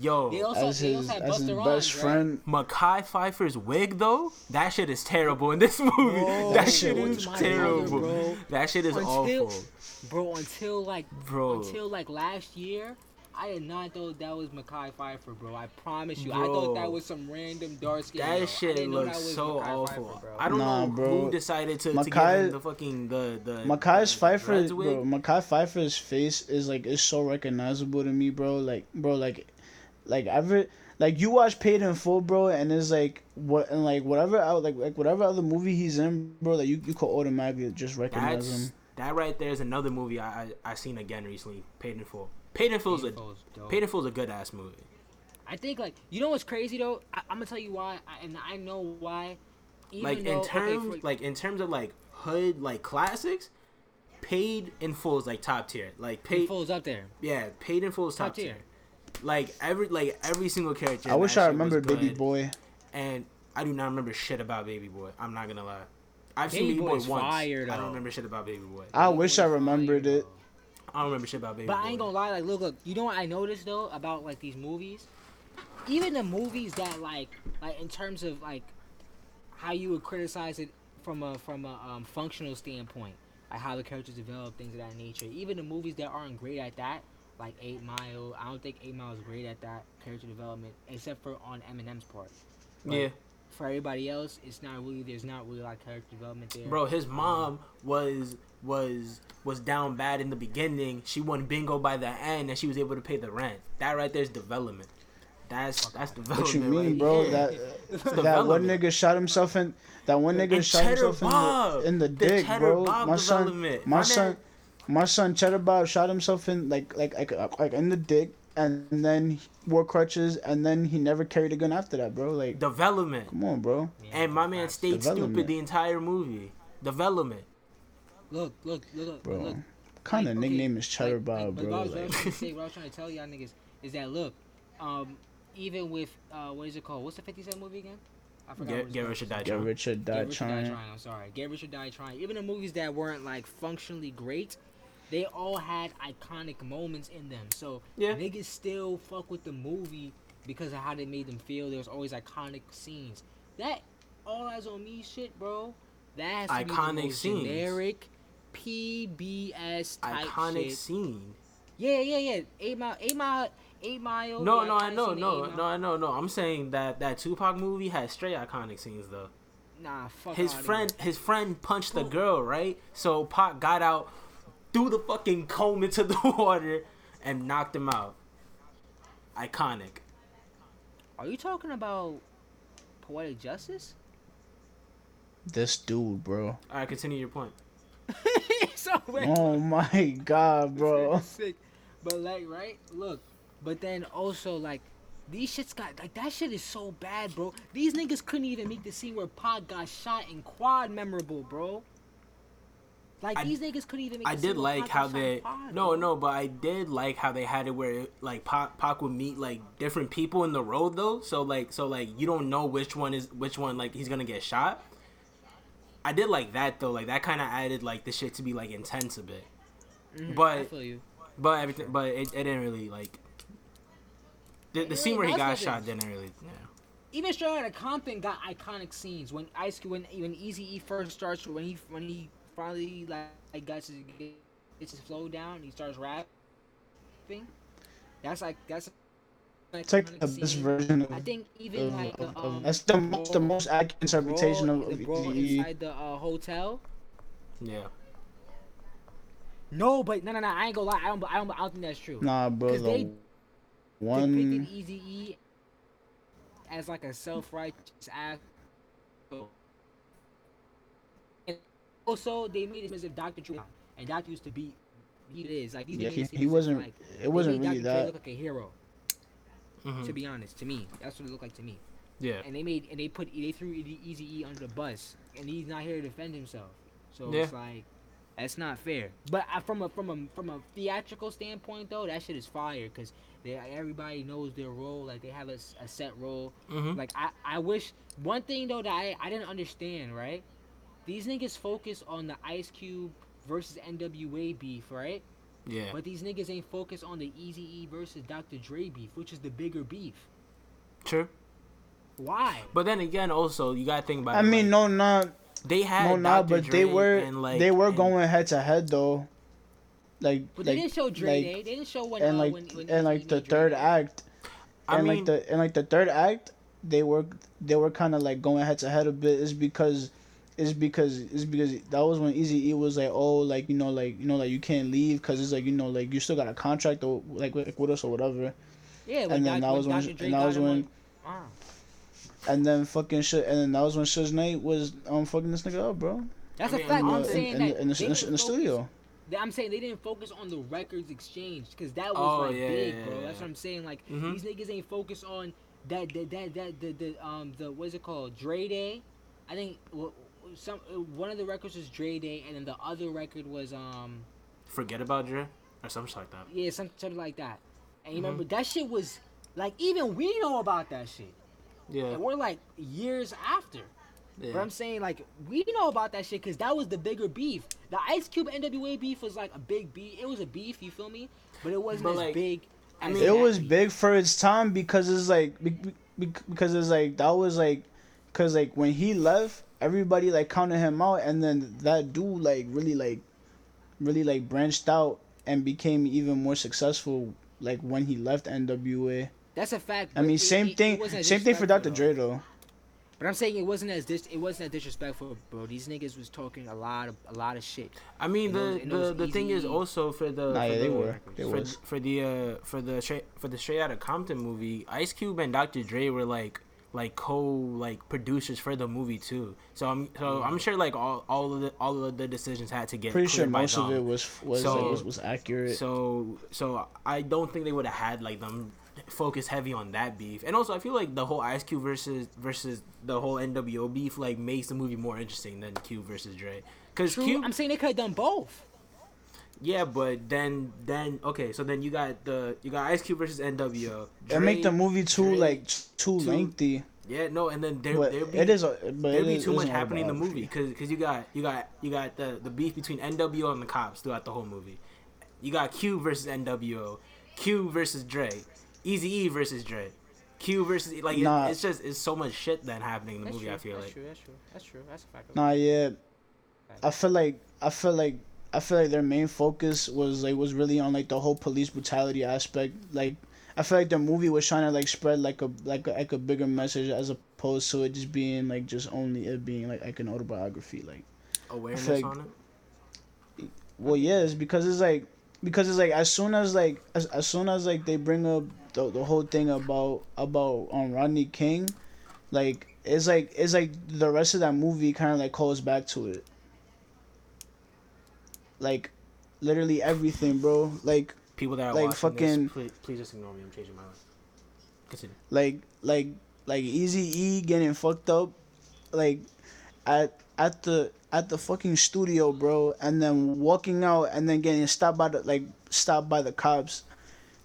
yo, They also, as they his also as his Buster best Rhymes, friend. Mekhi Phifer's wig though, that shit is terrible in this *laughs* movie. Bro, that that shit shit is terrible. brother, bro. That shit is Until- awful. Bro, until like bro. until like last year, I did not know that was Mekhi Phifer, bro. I promise you, I thought that was some random dark skin. girl. That shit didn't that looks so Mekhi awful. Phifer, bro. I don't Nah, know bro. who decided to, to give him the fucking the the Mekhi's the Phifer, bro. Mekhi Phifer's face is like is so recognizable to me, bro. Like, bro, like, like ever, like you watch Paid in Full, bro, and it's like what and like whatever out like like whatever other movie he's in, bro. That you you could automatically just recognize That's him. that right there is another movie I I, I seen again recently. Paid in Full. Paid in Full's a Paid in Full's a good ass movie. I think like you know what's crazy though. I, I'm gonna tell you why, I, and I know why. Even like though, in okay, terms for- like in terms of like hood like classics paid in full is like top tier like paid Painful's up there. yeah paid in full is top, Top tier. tier. Like every like every single character I wish I shit remembered Baby Boy. and i do not remember shit about baby boy i'm not gonna lie i've Baby seen baby boy Boy's once fire, i don't remember shit about baby boy I wish I remembered bro. it. i don't remember shit about baby But boy But I ain't gonna lie, like look, look, you know what I noticed though about like these movies? Even the movies that like like in terms of like how you would criticize it from a from a um, functional standpoint, like how the characters develop, things of that nature. Even the movies that aren't great at that, like Eight Mile, I don't think Eight Mile is great at that character development, except for on Eminem's part. But yeah For everybody else, it's not really there's not really like character development there. bro his um, mom was was was down bad in the beginning she won bingo by the end and she was able to pay the rent that right there's development that's that's development What you mean, right bro? here. That It's that one nigga shot himself in that one nigga And shot Cheddar himself in the, in the The dick, Cheddar bro. Bob my son, my My son, man- my son Cheddar Bob shot himself in like like like uh, like in the dick, and then he wore crutches, and then he never carried a gun after that, bro. Like, development come on, bro. Yeah, and my man stayed stupid the entire movie development Look, look, look, look, Bro, look. kind of Like, okay, nickname is Cheddar like- Bob, like, bro. What I, was, Like, was trying to say, what I was trying to tell y'all niggas is that look, um, even with uh, what is it called? What's the 50 Cent movie again? I forgot. what get, it's get called. rich or die get trying. Get die Rich or Die trying. Trying. I'm sorry. Get Rich or Die Trying. Even the movies that weren't like functionally great, they all had iconic moments in them. So Yeah. niggas still fuck with the movie because of how they made them feel. There was always iconic scenes. That all eyes on me shit, bro. That has to be Iconic scenes. generic PBS type Iconic shit. scene. Yeah, yeah, yeah. Eight mile, eight mile, eight mile. No, no, I know, no, no, I know, no. I'm saying that that Tupac movie has straight iconic scenes though. Nah, fuck. His friend, his friend punched the girl, right? So Pac got out, threw the fucking comb into the *laughs* water, and knocked him out. Iconic. Are you talking about poetic justice? This dude, bro. All right, continue your point. *laughs* so wait, Oh my god, bro. *laughs* sick. But like, right? Look, but then also like. These shits got like that shit is so bad, bro. These niggas couldn't even make the scene where Pac got shot in quad memorable, bro. Like I- these niggas couldn't even. Make I did like how got shot in they quad, no no, but I did like how they had it where like Pac, Pac would meet like different people in the road though. So like so like you don't know which one is which one like he's gonna get shot. I did like that though. Like that kind of added like the shit to be like intense a bit. Mhm, I But feel you. but everything but it, it didn't really like the, the It scene where he got shot didn't really yeah. even Straight Outta Compton got iconic scenes when Ice when when Eazy E first starts when he when he finally like, like gets his gets his flow down he starts rapping. That's like that's. Like It's like the best version of. I think even of- like the of- of- um. that's the that's the most accurate interpretation brawl- of the brawl Eazy-E. inside the uh, hotel. Yeah. No, but no, no, no. I ain't gonna lie. I don't. I don't. I don't think that's true. Nah, bro. 'Cause The they one. depicted Eazy E as like a self-righteous ass. And also, they made it as if Dr. Dre, and Dr. used to be, he is like these Yeah, he, he wasn't. like, It wasn't really Dr. That. look like a hero. Mhm. To be honest, to me, that's what it looked like to me. Yeah. And they made and they put they threw Eazy E under the bus, and he's not here to defend himself. So Yeah. it's like. That's not fair. But I, from a from a from a theatrical standpoint, though, that shit is fire because everybody knows their role. Like they have a, a set role. Mhm. Like I, I wish one thing though that I, I didn't understand, right? These niggas focus on the Ice Cube versus NWA beef, right? Yeah. But these niggas ain't focused on the Eazy E versus Dr. Dre beef, which is the bigger beef. True. Why? But then again, also you gotta think about. I it, mean, like, no, not they had no, nah, Dr. but they were and, like, they were and- going head to head though. Like, But they like, didn't show Dre like, They didn't show when and uh, like when, when and like the Dre third Day. act, I and mean, like the and like the third act, they were they were kind of like going head to head a bit. Is because is because is because that was when Eazy E was like, oh, like you know, like you know, like you can't leave because it's like you know, like you still got a contract or like with, with us or whatever. Yeah, and then Doc- that was when Dr. Dre and that was when on- and then fucking shit and then that was when Suge Knight was um fucking this nigga up, bro. That's I a mean, fact. I'm the- saying in, that in, the, in, the, in, the, in the studio. I'm saying they didn't focus on the records exchange because that was Oh, like yeah, big, yeah, bro. yeah. That's what I'm saying. Like Mhm. these niggas ain't focused on that that that that the, the um the what's it called Dre Day. I think wh- some uh, one of the records was Dre Day, and then the other record was um forget about Dre or something like that. yeah some something like that. And you Mhm. remember that shit was like even we know about that shit, Yeah. and we're like years after. yeah. But I'm saying like we know about that shit because that was the bigger beef. The Ice Cube NWA beef was like a big beef. It was a beef, you feel me? But it wasn't But, as like, big. I mean, It was beef. big for its time because it's like be- be- because it's like that was like because like when he left everybody like counted him out and then that dude like really like really like branched out and became even more successful like when he left NWA. That's a fact. I mean it- same it- it thing wasn't same thing for Dr. disrespectful, Dre though. though. But I'm saying it wasn't as dis- it wasn't as disrespectful, bro. These niggas was talking a lot of a lot of shit. I mean the those- in the, those the thing is also for the Nah, for yeah, they the, were. They for, was. for the uh for the straight for the straight out of Compton movie, Ice Cube and Dr. Dre were like like co like producers for the movie too. So I'm so mm-hmm. I'm sure like all all of the all of the decisions had to get Pretty sure cleared by most of it was was So- like, was, was accurate. So so I don't think they would have had like them focus heavy on that beef. And also I feel like the whole Ice Cube versus versus the whole NWO beef like makes the movie more interesting than Cube versus Dre. Cuz True. Cube I'm saying they could have done both. Yeah, but then then okay, so then you got the you got Ice Cube versus NWO. it make the movie too Dre- like too, too- lengthy. Yeah, no, and then there But there be it is a- but there it be too much isn't happening in the movie because cause you got you got you got the the beef between NWO and the cops throughout the whole movie. You got Q versus NWO, Q versus Dre, Eazy E versus Dre. Q versus like it- it's just it's so much shit that happening in the That's movie. true. I feel that's like true. That's true. That's true. That's a fact. Nah, yeah. I feel like I feel like I feel like their main focus was like was really on like the whole police brutality aspect. Like I feel like the movie was trying to like spread like a like a, like a bigger message as opposed to it just being like just only it being like like an autobiography. Like awareness like- on it. well, yeah, it's because it's like because it's like as soon as like as, as soon as like they bring up the, the whole thing about about um Rodney King, like it's like it's like the rest of that movie kind of like calls back to it. Like, literally everything, bro. Like People that are like watching fucking- this, please, please just ignore me. I'm changing my life. Continue. like like like Eazy E getting fucked up, like at at the at the fucking studio, bro, and then walking out and then getting stopped by the like stopped by the cops.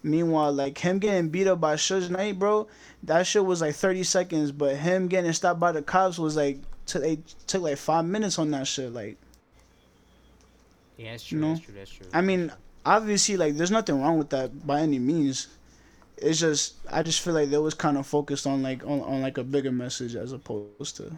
Meanwhile, like him getting beat up by Suge Knight, bro, that shit was like thirty seconds, but him getting stopped by the cops was like t- they took like five minutes on that shit. Like, Yeah, that's true. No. That's true. That's true. I mean, obviously, like there's nothing wrong with that by any means. It's just I just feel like they was kind of focused on like on, on like a bigger message as opposed to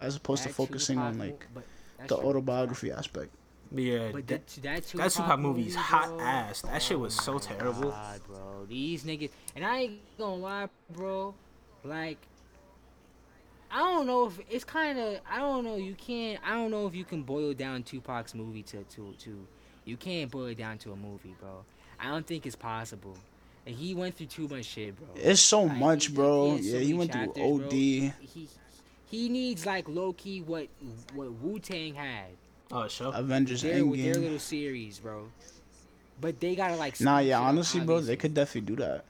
as opposed to That focusing on like mo- but that's the true. autobiography aspect. Yeah, But that, that, that Tupac, that Tupac movie is hot bro, ass. That shit was so oh terrible. God, bro. These niggas, and I ain't gonna lie, bro. Like, I don't know if it's kind of. I don't know. You can't. I don't know if you can boil down Tupac's movie to to to. You can't boil it down to a movie, bro. I don't think it's possible. And he went through too much shit, bro. It's so Like, much, he- bro. he has so Yeah, he many went through chapters, bro. OD. He he needs like low key what what Wu Tang had. Oh, sure. Avengers Their, with their little series, bro. But they gotta like. Nah, yeah, shit up, honestly, bro, they could definitely do that.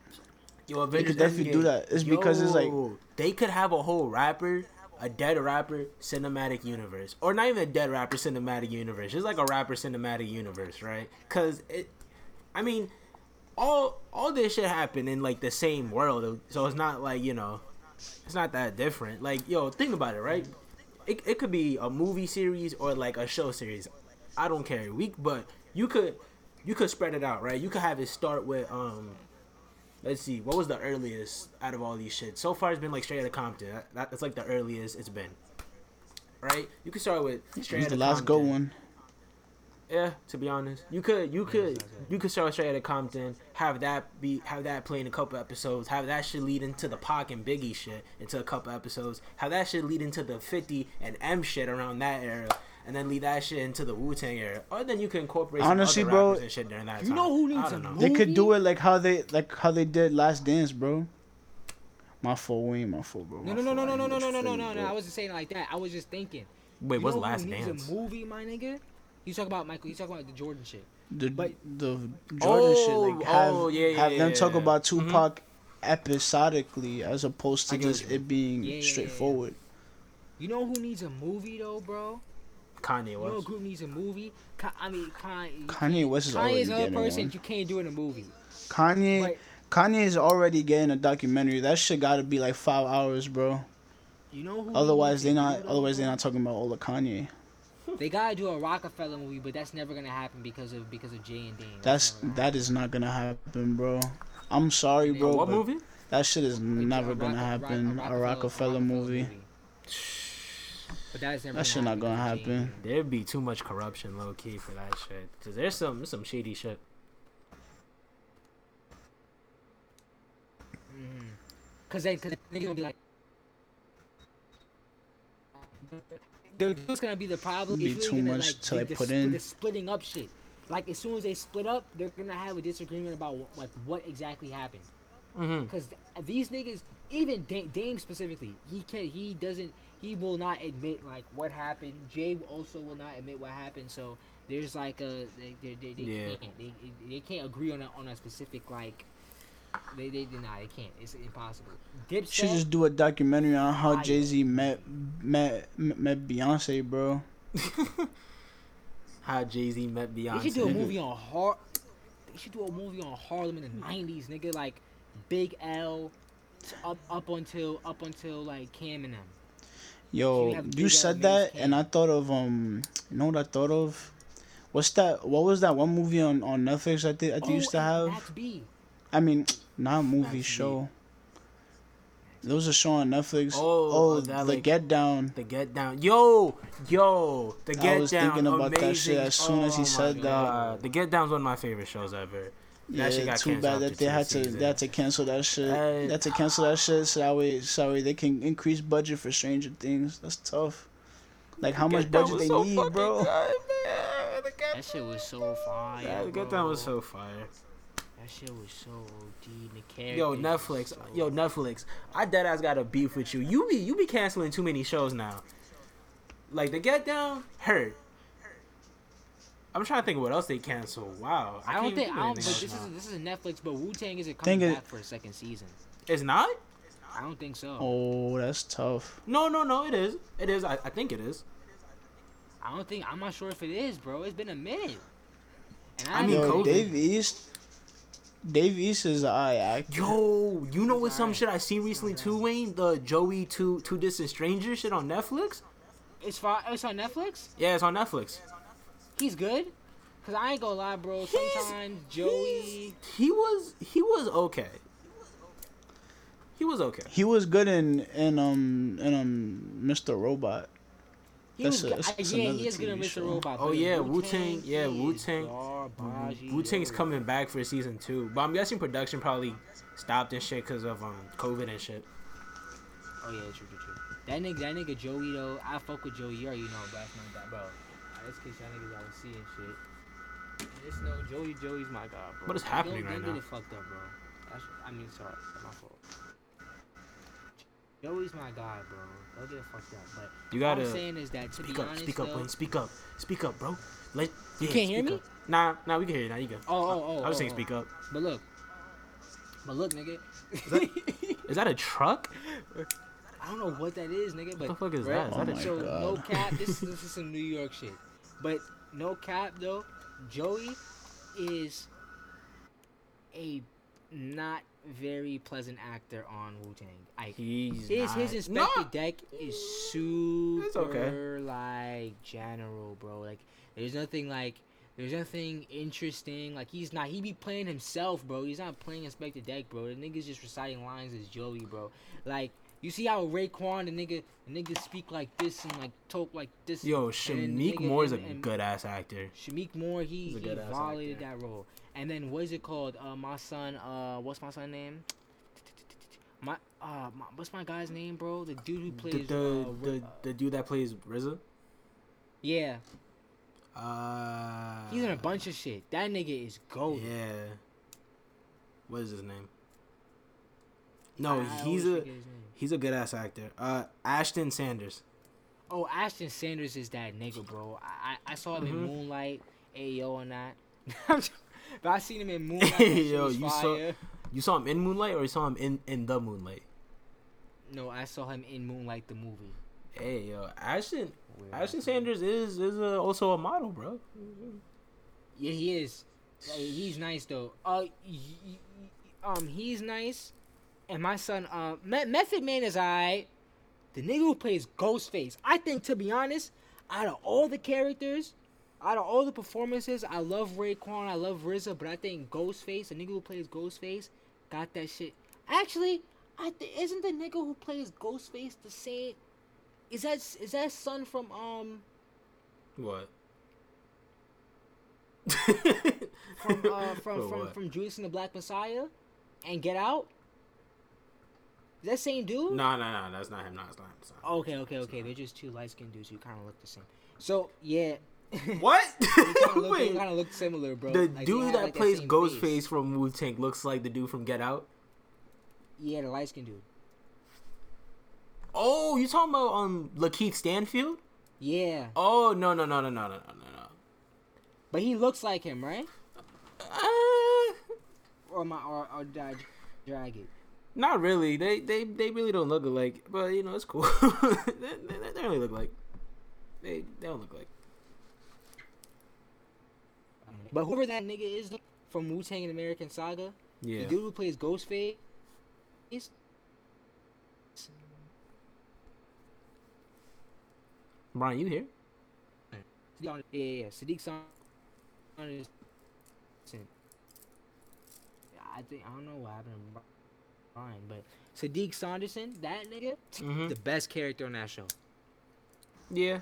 Yo, Avengers definitely do that. It's because it's like- they could have a whole rapper, a dead rapper cinematic universe, or not even a dead rapper cinematic universe. It's like a rapper cinematic universe, right? Cause it, I mean, all all this shit happened in like the same world, so it's not like you know, it's not that different. Like yo, think about it, right? It it could be a movie series or like a show series. I don't care. week, but you could you could spread it out, right? You could have it start with um let's see, what was the earliest out of all these shit? So far, it's been like Straight Outta Compton. That, that- that's like the earliest it's been, right? You could start with Straight It's Outta the last good Compton. one. Yeah, to be honest, you could you could you could start Straight Outta Compton, have that be have that play in a couple episodes, have that shit lead into the Pac and Biggie shit into a couple episodes, have that shit lead into the Fifty and Em shit around that era. And then lead that shit into the Wu Tang era, or then you can incorporate some Honestly, other bro, rappers and shit during that you time. know who needs don't a know. movie? They could do it like how they like how they did Last Dance, bro. My fault, we ain't my fault, bro. No, My no, no, no, fault. no, no, no, no, no, no, no. I wasn't saying it like that. I was just thinking. Wait, you what's know who Last needs Dance? a movie, my nigga? You talk about Michael. You talk about the Jordan shit. the But- the Jordan Oh, shit, like have oh, yeah, yeah, have them yeah, talk yeah. about Mhm. Tupac episodically as opposed to I get what just it being Yeah, yeah, yeah, yeah. straightforward. You know who needs a movie though, bro? Kanye You know a group needs a movie. Ka- I mean, Kanye. Kanye West is already Kanye's another getting person one. you can't do in a movie. Kanye But Kanye is already getting a documentary. That shit got to be like five hours, bro. you know who? Otherwise, they're not. Otherwise they're not talking about all the Kanye. *laughs* They gotta do a Rockefeller movie, but that's never gonna happen because of because of Jay and Dame. That's never gonna that is not gonna happen, bro. I'm sorry, bro. what movie? That shit is happen. never A gonna Rock- happen. Rock- A Rockefeller movie. *sighs* *laughs* But that's never That shit not gonna because of Jay and happen. Dame. There'd be too much corruption, low key, for that shit. Cause there's some there's some shady shit. Mhm. Cause they, cause they gonna be like, Dude, what's gonna be the problem? Be It's too gonna, much like, to, be like, the put split- in. The splitting up shit. Like as soon as they split up, they're gonna have a disagreement about what, like what exactly happened. Mm-hmm. Cause th- these niggas, even Dame, Dame specifically, he can not he doesn't he will not admit like what happened. Jay also will not admit what happened. So there's like a they they, they, they Yeah. can't they, they can't agree on a on a specific like they they nah they can't. It's impossible. Dipset, Should just do a documentary on how Jay Z met met met Beyonce, bro. *laughs* How Jay Z met Beyonce. they should do a movie on Har. They should do a movie on Harlem in the '90s, nigga. Like Big L, up up until up until like Cam and them. Yo, you said that, and I thought of um, you know what I thought of? What's that? What was that one movie on on Netflix? I think I think used to Oh, have. I mean, not movie Max B. show. There was a show on Netflix. Oh, Oh, that, the like- Get Down. The Get Down, yo, yo, the Get Down. I was Down. thinking about that amazing. shit as soon as he Oh said my that. God. The Get Down's one of my favorite shows ever. Yeah, shit got too bad that they two had to seasons. they had to cancel that shit. Hey. they had to cancel that shit so that way so that way they can increase budget for Stranger Things. That's tough. Like how much budget they so need, bro. good, man. The Get That shit was so fire. Yeah, the Get Down was so fire. That shit was so OD. The characters Yo, Netflix. so- Yo, Netflix. I dead ass got a beef with you. You be you be canceling too many shows now. Like the Get Down hurt. I'm trying to think of what else they canceled. Wow, I don't think. I don't. But this is this is Netflix. But Wu Tang isn't Think coming it- back for a second season. It's not. I don't think so. Oh, that's tough. No, no, no. It is. It is. I, I think it is. I don't think. I'm not sure if it is, bro. It's been a minute. And I mean, Yo, Dave East. Dave East is I eye actor. Yo, you know what? Some alright. shit I seen recently too, Wayne. The Joey two two distant strangers shit on Netflix. it's fi- It's on Netflix. Yeah, it's on Netflix. He's good. Cause I ain't gonna lie, bro. He's- Sometimes Joey. he's- he was he was okay. He was okay. He was good in in um in um Mr. Robot. He That's was, a- good. that's- that's yeah, another he is good in TV Mr. show. Robot. Oh, yeah, Wu-Tang, Wu-Tang- yeah, he is Wu-Tang- Wu Tang's coming back for season two, but I'm guessing production probably stopped and shit because of um COVID and shit. Oh yeah, true, true, true. That nigga, that nigga Joey though, I fuck with Joey. You already know, but that's my guy, bro. That's cause y'all niggas I was seeing shit. Just know Joey, Joey's my guy, bro. What is Like, happening don't, right don't now? Get it fucked up, bro. That's, I mean, sorry, that's my fault. Joey's my guy, bro. Don't get it fucked up. But You gotta I'm saying is that to speak be up, honest, speak up, though, Wayne, speak up, speak up, bro. Let You yeah, can't hear me? up. Nah, nah, we can hear you now. You go. Oh, oh, oh, I was oh, saying oh. speak oh. up. But look, but look, nigga. Is that a truck? I don't know what that is, nigga. But the fuck is right? that? Is that Oh a my so no cap. This, this is some New York shit. But no cap though. Joey is a not very pleasant actor on Wu Tang. I He's his not. his Inspectah No! Deck is super okay. like general, bro. Like there's nothing like there's nothing interesting. Like he's not he be playing himself, bro. He's not playing Inspectah Deck, bro. The nigga's just reciting lines as Joey, bro. Like you see how Raekwon the nigga the nigga speak like this and like talk like this. Yo, and then the Shameik Moore is a and- and good ass actor. Shameik Moore, he, He's a he good-ass violated actor. that role. And then what is it called? Uh, my son. Uh, what's my son name? My uh, my, what's my guy's name, bro? The dude who plays. the, uh, the, the dude that plays RZA. yeah, Uh, he's in a bunch of shit. That nigga is gold. Yeah. What is his name? No, I he's a his name. He's a good ass actor. Uh, Ashton Sanders. Oh, Ashton Sanders is that nigga, bro. I I, I saw him Mhm. in Moonlight. Ayo on that. but I seen him in Moonlight. *laughs* Yo, you saw- You saw him in Moonlight, or you saw him in in the Moonlight? No, I saw him in Moonlight the movie. Hey, yo, Ashton Where Ashton Sanders is is a, also a model, bro. Yeah, he is. Like, he's nice though. Uh, y- y- y- um, he's nice. And my son, uh, Me- Method Man is I. The nigga who plays Ghostface, I think, to be honest, out of all the characters, out of all the performances, I love Raekwon, I love RZA, but I think Ghostface, the nigga who plays Ghostface, got that shit. Actually, I th- isn't the nigga who plays Ghostface the same? Is that is that son from um What? *laughs* from uh, *laughs* from from, from Judas and the Black Messiah and Get Out? Is that same dude? No, no, no, that's not him. No, it's not him. It's not him. Okay, okay, okay. They're just two light skinned dudes who kind of look the same. So yeah, *laughs* What? they kind of look, *laughs* Wait, kinda look similar, bro. the Like, dude that like, plays Ghostface face. from Wu Tang looks like the dude from Get Out. Yeah, the light skinned dude. Oh, you talking about um Lakeith Stanfield? Yeah, Oh no no no no no no no no. but he looks like him, right? Uh, Or my or or did I drag it? Not really. They they they really don't look alike, but you know it's cool. *laughs* they, they, they don't really look like. They they don't look like. But whoever that nigga is from Wu Tang and American Saga, Yeah. the dude who plays Ghostface, is Bryan, you here? yeah, yeah, yeah. Siddiq San is. I think I don't know what happened. Fine. But Siddiq Saunderson, that nigga, Mhm. the best character on that show. Yeah.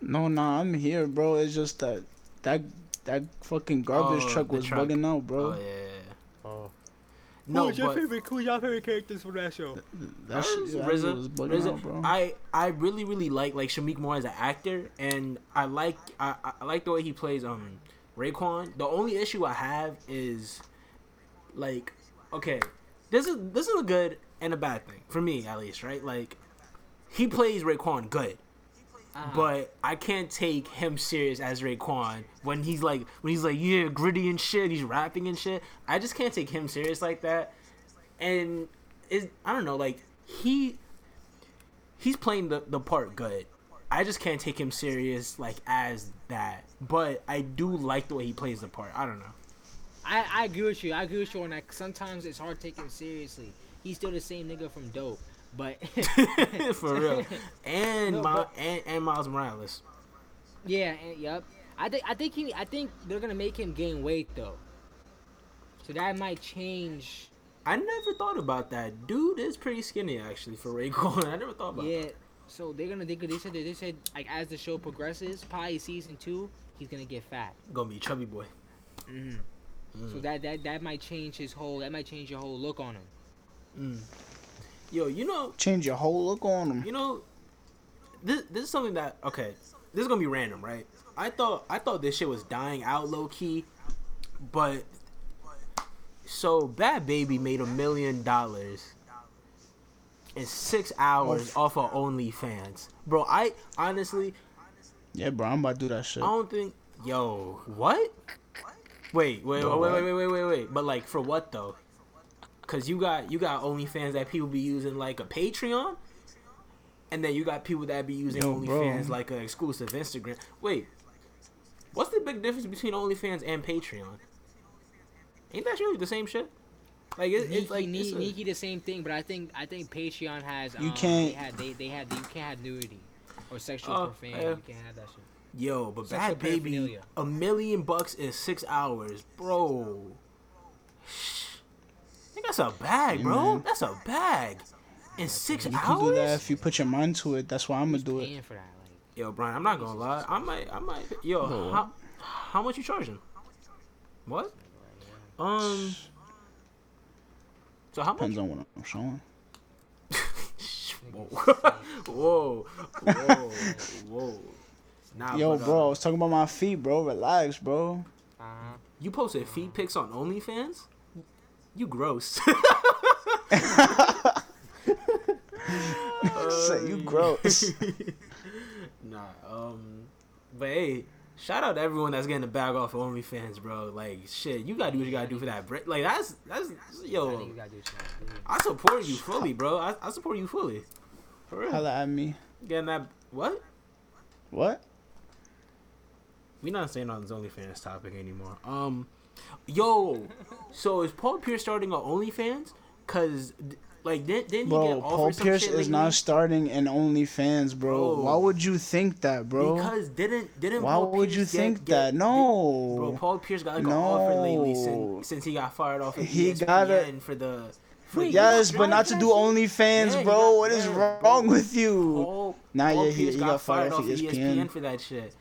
No, nah, I'm here, bro. It's just that that that fucking garbage Oh, truck was truck. bugging out, bro. Oh yeah. Oh. No, who's your but favorite? Who's your favorite characters from that show? That shit that RZA, RZA, out, bro. I I really really like like Shameik Moore as an actor, and I like I, I like the way he plays um Raekwon. The only issue I have is like okay, this is this is a good and a bad thing for me at least, right? Like he plays Raekwon good. Uh-huh. But I can't take him serious as Raekwon when he's like when he's like yeah gritty and shit. He's rapping and shit. I just can't take him serious like that. And is I don't know like he he's playing the the part good. I just can't take him serious like as that. But I do like the way he plays the part. I don't know. I, I agree with you. I agree with you on that. Sometimes it's hard him seriously. He's still the same nigga from Dope, but *laughs* *laughs* For real. And No, my and, and Miles Morales. yeah, and, yep. I think I think he I think they're gonna make him gain weight though, so that might change. I never thought about that. Dude is pretty skinny actually for Raekwon. *laughs* I never thought about that. Yeah, so they're gonna they, they said they said like as the show progresses, probably season two, he's gonna get fat. Gonna be chubby boy. hmm Mm. So that that that might change his whole that might change your whole look on him. Mm. Yo, you know, Change your whole look on him. you know, this this is something that okay, this is gonna be random, right? I thought I thought this shit was dying out low key, but so Bhad Bhabie made a million dollars in six hours off of OnlyFans, bro. I honestly Yeah, bro, I'm about to do that shit. I don't think. Yo, what? Wait, wait, Bro, wait, what? wait, wait, wait, wait, wait. But like, for what though? Cause you got you got OnlyFans that people be using like a Patreon, and then you got people that be using Yo, bro. OnlyFans like an exclusive Instagram. Wait, what's the big difference between OnlyFans and Patreon? Ain't that really the same shit? Like it, Niki, it's like Ni- it's a- Niki the same thing, but I think I think Patreon has You um, can't- they had they, they had you can't have nudity or sexual Oh, profanity. yeah. You can't have that shit. Yo, but Sexual Bhad Bhabie, a million bucks in six hours, bro. I think that's a bag, Yeah, bro. man. That's a bag. In six You can do that if you put your mind to it. That's why I'm gonna do it. That, like Yo, Bryan, I'm not gonna lie. I might, I might. Yo, Bro. how, how much you charging? What? Um. So how much? Depends on what I'm showing. *laughs* *laughs* Whoa, whoa, whoa, whoa. Nah, Yo, but, uh, bro, I was talking about my feet, bro. Relax, bro. uh-huh. You posted feet pics on OnlyFans? You gross. *laughs* *laughs* Say you gross. *laughs* nah, um, but hey, shout out to everyone that's getting the bag off of OnlyFans, bro. Like, shit, you gotta do what you gotta do for that. Break. Like, that's that's yo. you gotta do something. dude. I support you fully, bro. I, I support you fully. For real. Holla at me. Getting that what? What? We not staying on this OnlyFans topic anymore. Um, yo, so is Paul Pierce starting on OnlyFans? Cause like didn't, didn't he Bro, get offered Paul Pierce is not starting in OnlyFans, bro. Bro. Why would you think that, bro? Because didn't didn't Why Paul would Pierce you get- think get- that? did- No. bro, Paul Pierce got like an offer lately since since he got fired off. Of He ESPN gotta- for the. For Wait, yes, but not to do OnlyFans, Yeah, bro. got- what is yeah, wrong bro. with you? Paul, Nah, Paul yeah, he- he got, got fired fired off off ESPN. ESPN for that shit.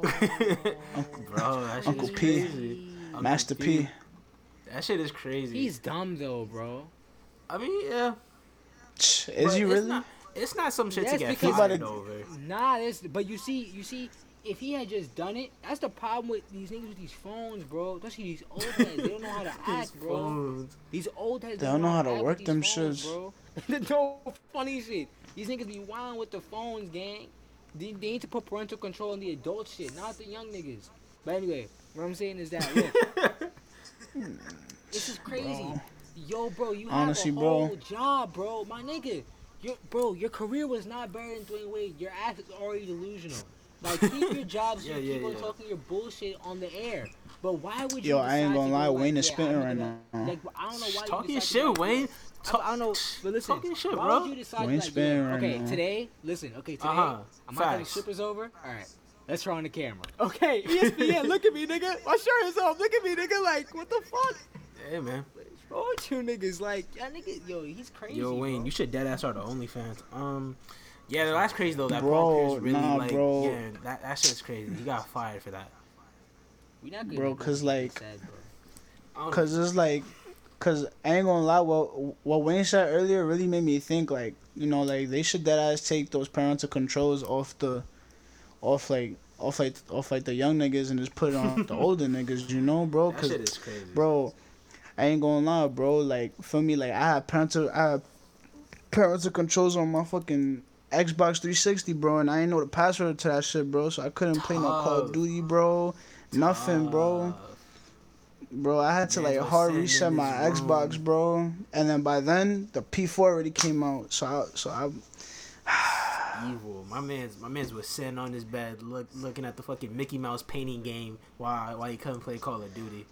*laughs* Bro, that shit Uncle is P. crazy. Uncle Master P. That shit is crazy. He's dumb though, bro. I mean, yeah. Is but he it's really? Not, it's not some shit to get because- fired over. Nah, this. But you see, you see, if he had just done it, that's the problem with these niggas with these phones, bro. Especially these old heads. They don't know how to *laughs* act, bro. Phones. These old heads. They don't know how to work them these phones, shits. bro. *laughs* no funny shit. These niggas be wild with the phones, gang. They, they need to put parental control on the adult shit, not the young niggas. But anyway, what I'm saying is that look, *laughs* this is crazy. Bro. Yo, bro, you Honestly, have a bro. whole job, bro. My nigga, your bro, your career was not better than Dwyane Wade. Your ass is already delusional. Like keep your *laughs* job so Yeah, you yeah, keep on yeah. talking your bullshit on the air. But why would you? Yo, I ain't gonna to lie, go Wayne like, is yeah, spitting right now. Like I don't know why. you Talking shit, go like, Wayne. I, I don't know, but listen. Talking shit, why bro. would you decide Wayne like, spitting yeah, right okay, now. today, listen, okay, today, Uh-huh. I'm not having Facts. strippers over. All right, let's throw on the camera. Okay, *laughs* ESPN, look at me, nigga. My shirt is off. Look at me, nigga. Like, what the fuck? Hey man. Oh, two niggas like y'all niggas. Yo, he's crazy. Yo, Wayne, bro. you should dead ass start the OnlyFans. Um, yeah, that's crazy though. That Bro, Paul Pierce really nah, like, bro. yeah, that that shit's crazy. He got fired for that. We not good. Bro, good 'cause, like- I don't- Cause it's like, cause I ain't gonna lie. What what Wayne said earlier really made me think. Like you know, like they should dead ass take those parental controls off the, off like off like off like the young niggas and just put it on the *laughs* older niggas. You know, bro? that Cause shit is crazy, bro, I ain't gonna lie, bro. Like for me, like I had parental, I had parental controls on my fucking Xbox 360, bro, and I ain't know the password to that shit, bro. So I couldn't play no Call of Duty, bro. Nothing, bro. Bro, I had to like hard reset my Xbox, bro. And then by then, the P4 already came out. So I, so I, evil. My man's my man's was sitting on his bed, look looking at the fucking Mickey Mouse painting game while while he couldn't play Call of Duty.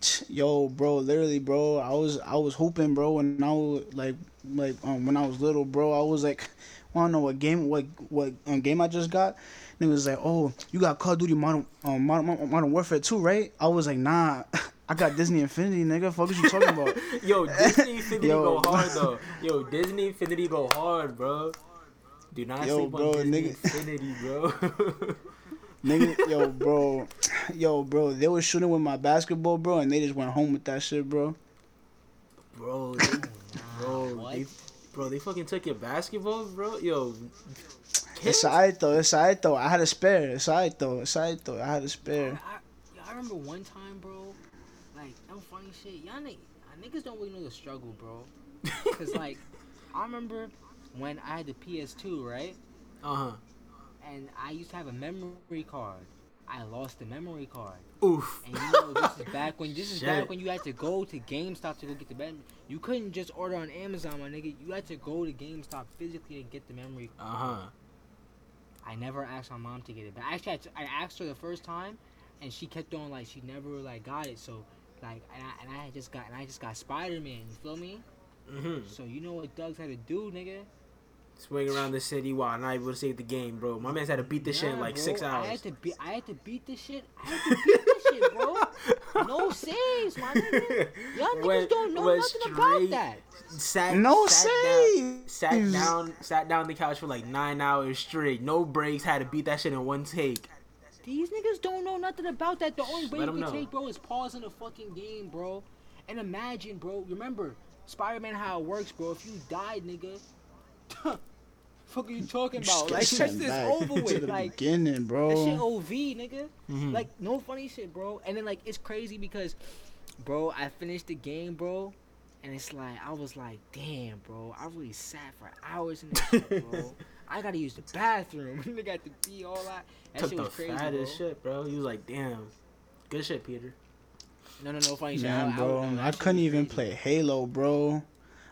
*tsk* yo, bro, literally, bro, I was, I was hooping, bro, when I was like, like, um, when I was little, bro, I was like, I don't know what game, what, what um, game I just got? And it was like, oh, you got Call of Duty Modern, um, Modern, Modern Warfare 2, right? I was like, nah, *laughs* I got Disney Infinity, nigga. Fuck, what you talking about? *laughs* Yo, Disney Infinity *laughs* Yo. go hard though. Yo, Disney Infinity go hard, bro. Do not Yo, sleep bro, on Disney nigga. Infinity, bro. Nigga, yo, bro, yo, bro, they were shooting with my basketball, bro, and they just went home with that shit, bro. bro, they, bro, what? they, bro, they fucking took your basketball, bro. Yo, It's alright though. It's alright though. I had a spare. It's alright though. It's alright though. I had a spare. I, yo, I remember one time, bro. Like, no funny shit. Y'all nigg- niggas don't really know the struggle, bro. *laughs* Cause like, I remember when I had the PS2, right? Uh huh. And I used to have a memory card. I lost the memory card. Oof. And you know, this is back when this is *laughs* Shit. back when you had to go to GameStop to go get the mem. You couldn't just order on Amazon, my nigga. You had to go to GameStop physically to get the memory. Uh huh. I never asked my mom to get it back. Actually, I asked her the first time, and she kept on like she never like got it. So like, and I, and I just got and I just got Spider Man. You feel me? Mhm. So you know what Doug's had to do, nigga? Swing around the city while not able to save the game, bro. My man's had to beat this shit in like bro, six I had to beat. I had to beat this shit. I had to beat this shit, bro. *laughs* No saves, my nigga. Y'all niggas don't know went nothing about that. Sat, No sat down, saves. sat down, sat down on the couch for like nine hours straight. No breaks. Had to beat that shit in one take. These niggas don't know nothing about that. The only way let you 'em can know. take, bro, is pausing the fucking game, bro. And imagine, bro. Remember, Spider-Man, how it works, bro. If you died, nigga, *laughs* fuck are you talking about? Like, Just that's sent this back over *laughs* to with. the Like, beginning, that shit. OV, nigga. Mhm. Like, no funny shit, bro. And then, like, it's crazy because, bro, I finished the game, bro. And it's like, I was like, damn, bro. I really sat for hours in this *laughs* shit, bro. I gotta use the bathroom. Nigga got to pee all that. That Took shit the was crazy, fattest bro. shit, bro. He was like, damn, good shit, Peter. No, no, no, funny shit. Man, I- I- bro, no, that I couldn't even crazy. play Halo, bro.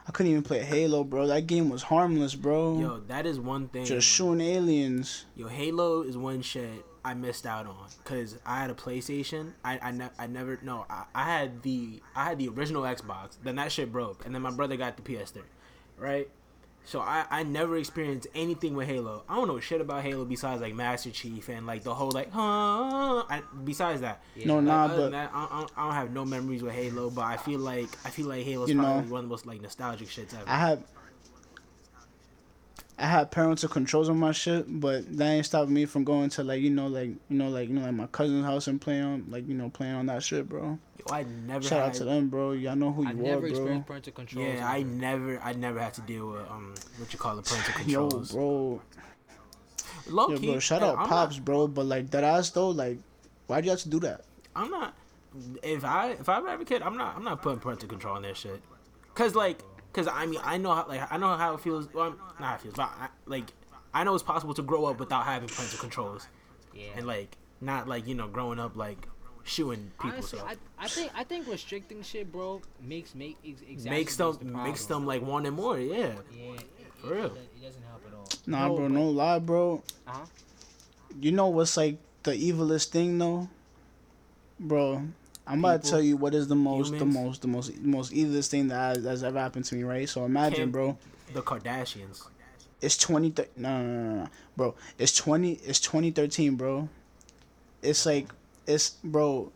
I couldn't even play Halo, bro. That game was harmless, bro. Yo, that is one thing. Just shooting aliens. Yo, Halo is one shit I missed out on because I had a PlayStation. I I, ne- I never no. I, I had the I had the original Xbox. Then that shit broke, and then my brother got the PS3, right? So I, I never experienced anything with Halo. I don't know shit about Halo besides like Master Chief and like the whole like huh. I, besides that, Yeah. No, like, nah, other than but that, I, I, don't- I don't have no memories with Halo. But I feel like I feel like Halo's You know- probably one of the most like nostalgic shits ever. I had I had parental controls on my shit, but that ain't stopping me from going to like you know like you know like you know like my cousin's house and playing on like you know playing on that shit, bro. Yo, I never Shout had, out to them, bro. Y'all know who you I've are, never bro. experienced parental controls. Yeah, I never I never had to deal with um what you call the parental controls. *laughs* Yo, controls. bro. Low Yo, key, bro. Shout yeah, out I'm pops, Not, bro. But like that ass though, like, why'd you have to do that? I'm not. If I if I have a kid, I'm not I'm not putting parental control on their shit. Cause like, cause I mean I know how like I know how it feels. Well, not how it feels, but I, like I know it's possible to grow up without having parental controls Yeah. and like not like you know growing up like shooing people. Honestly, so I, I think I think restricting shit, bro, makes make ex- makes them the makes problem. them like wanting more. Yeah. Yeah, For it, real. It, it doesn't help at all. Nah, No, bro. but- No lie, bro. Uh-huh. You know what's like the evilest thing though, bro. I'm about to tell you what is the most, the most, the most, the most evilest thing that has, ever happened to me, right? So imagine, Can't- bro. The Kardashians. It's twenty. Thir- no, no, no, no, bro. It's twenty. It's twenty thirteen, bro. It's like, it's bro.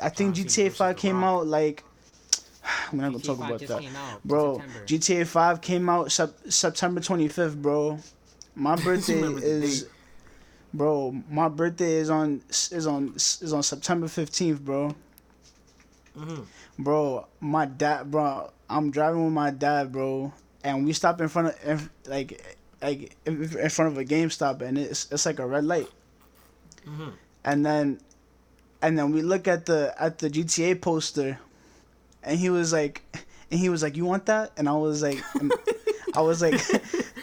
I think John GTA Five came out like, *sighs* We're not gonna talk about that, came out in bro. September. GTA Five came out sep- September 25th, bro. My *laughs* birthday is, date. Bro. My birthday is on is on is on September 15th, bro. Mhm. Bro, my dad, bro. I'm driving with my dad, bro, and we stop in front of like like in, front of a GameStop, and it's it's like a red light. Mhm. And then, and then we look at the at the GTA poster, and he was like, and he was like, "You want that?" And I was like, *laughs* I was like,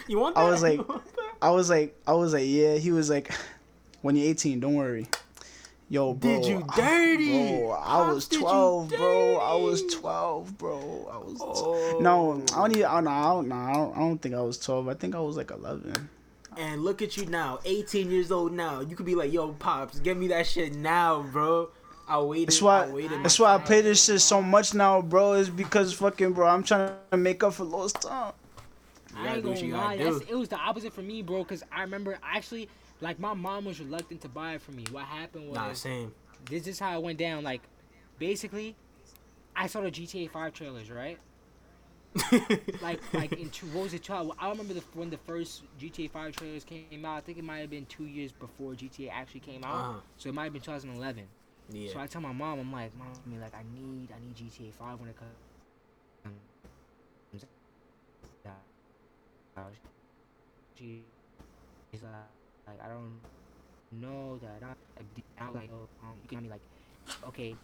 You want? I was like- that? *laughs* I was like, I was like, yeah. He was like, *sighs* when you're 18, don't worry. Yo, bro. Did you I- dirty? Bro, I was 12, bro. I was 12, bro. I was. Oh. No, I don't even. I don't, I don't, no, I don't, I don't think I was 12. I think I was like 11. And look at you now, 18 years old now. You could be like, yo, pops, give me that shit now, bro. I waited. That's why. I waited. That's why I play this shit so much now, bro. Is because fucking, bro. I'm trying to make up for lost time. I ain't gonna lie. it was the opposite for me, bro. Cause I remember actually, like my mom was reluctant to buy it for me. What happened was Nah, same. this is how it went down. Like, basically, I saw the GTA 5 trailers, right? *laughs* Like, like in two, what was it? 12? I remember the, when the first GTA 5 trailers came out. I think it might have been two years before GTA actually came out. Uh-huh. So it might have been 2011. Yeah. So I tell my mom, I'm like, mom, I mean, like, I need, I need GTA 5 when it comes. She, she's like, like, I don't know that. I, I was like, oh, um, you can be like, okay,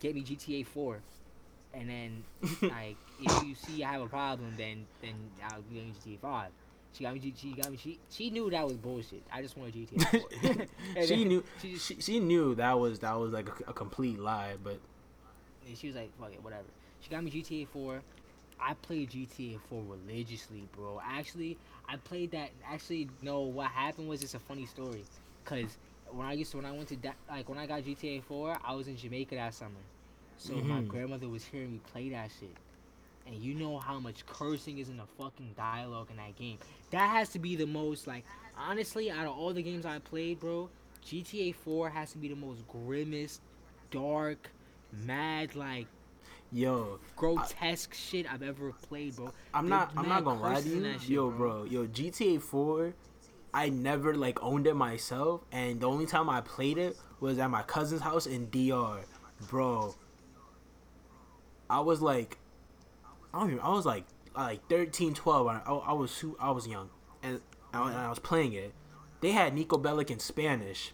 get me GTA 4, and then *laughs* like, if you see I have a problem, then then I'll give you GTA 5. She got me. She got me. She she knew that was bullshit. I just wanted GTA 4. *laughs* She *laughs* knew. She just She, she knew that was that was like a, a complete lie, but And she was like, fuck it, whatever. She got me GTA 4. I played GTA 4 religiously, bro. Actually, I played that. Actually, no, what happened was it's a funny story. Because when I used to, when I went to, da- like, when I got GTA 4, I was in Jamaica that summer. So my Mhm. grandmother was hearing me play that shit. And you know how much cursing is in the fucking dialogue in that game. That has to be the most, like, honestly, out of all the games I played, bro, GTA 4 has to be the most grimmest, dark, mad, like, yo, grotesque shit I've ever played, bro. I'm There's not. I'm not gonna lie to you, shit, yo, bro. Yo, GTA 4. I never like owned it myself, and the only time I played it was at my cousin's house in DR, bro. I was like, I don't even. I was like, like 13, 12. I, I, I was I was young, and I, and I was playing it. They had Niko Bellic in Spanish.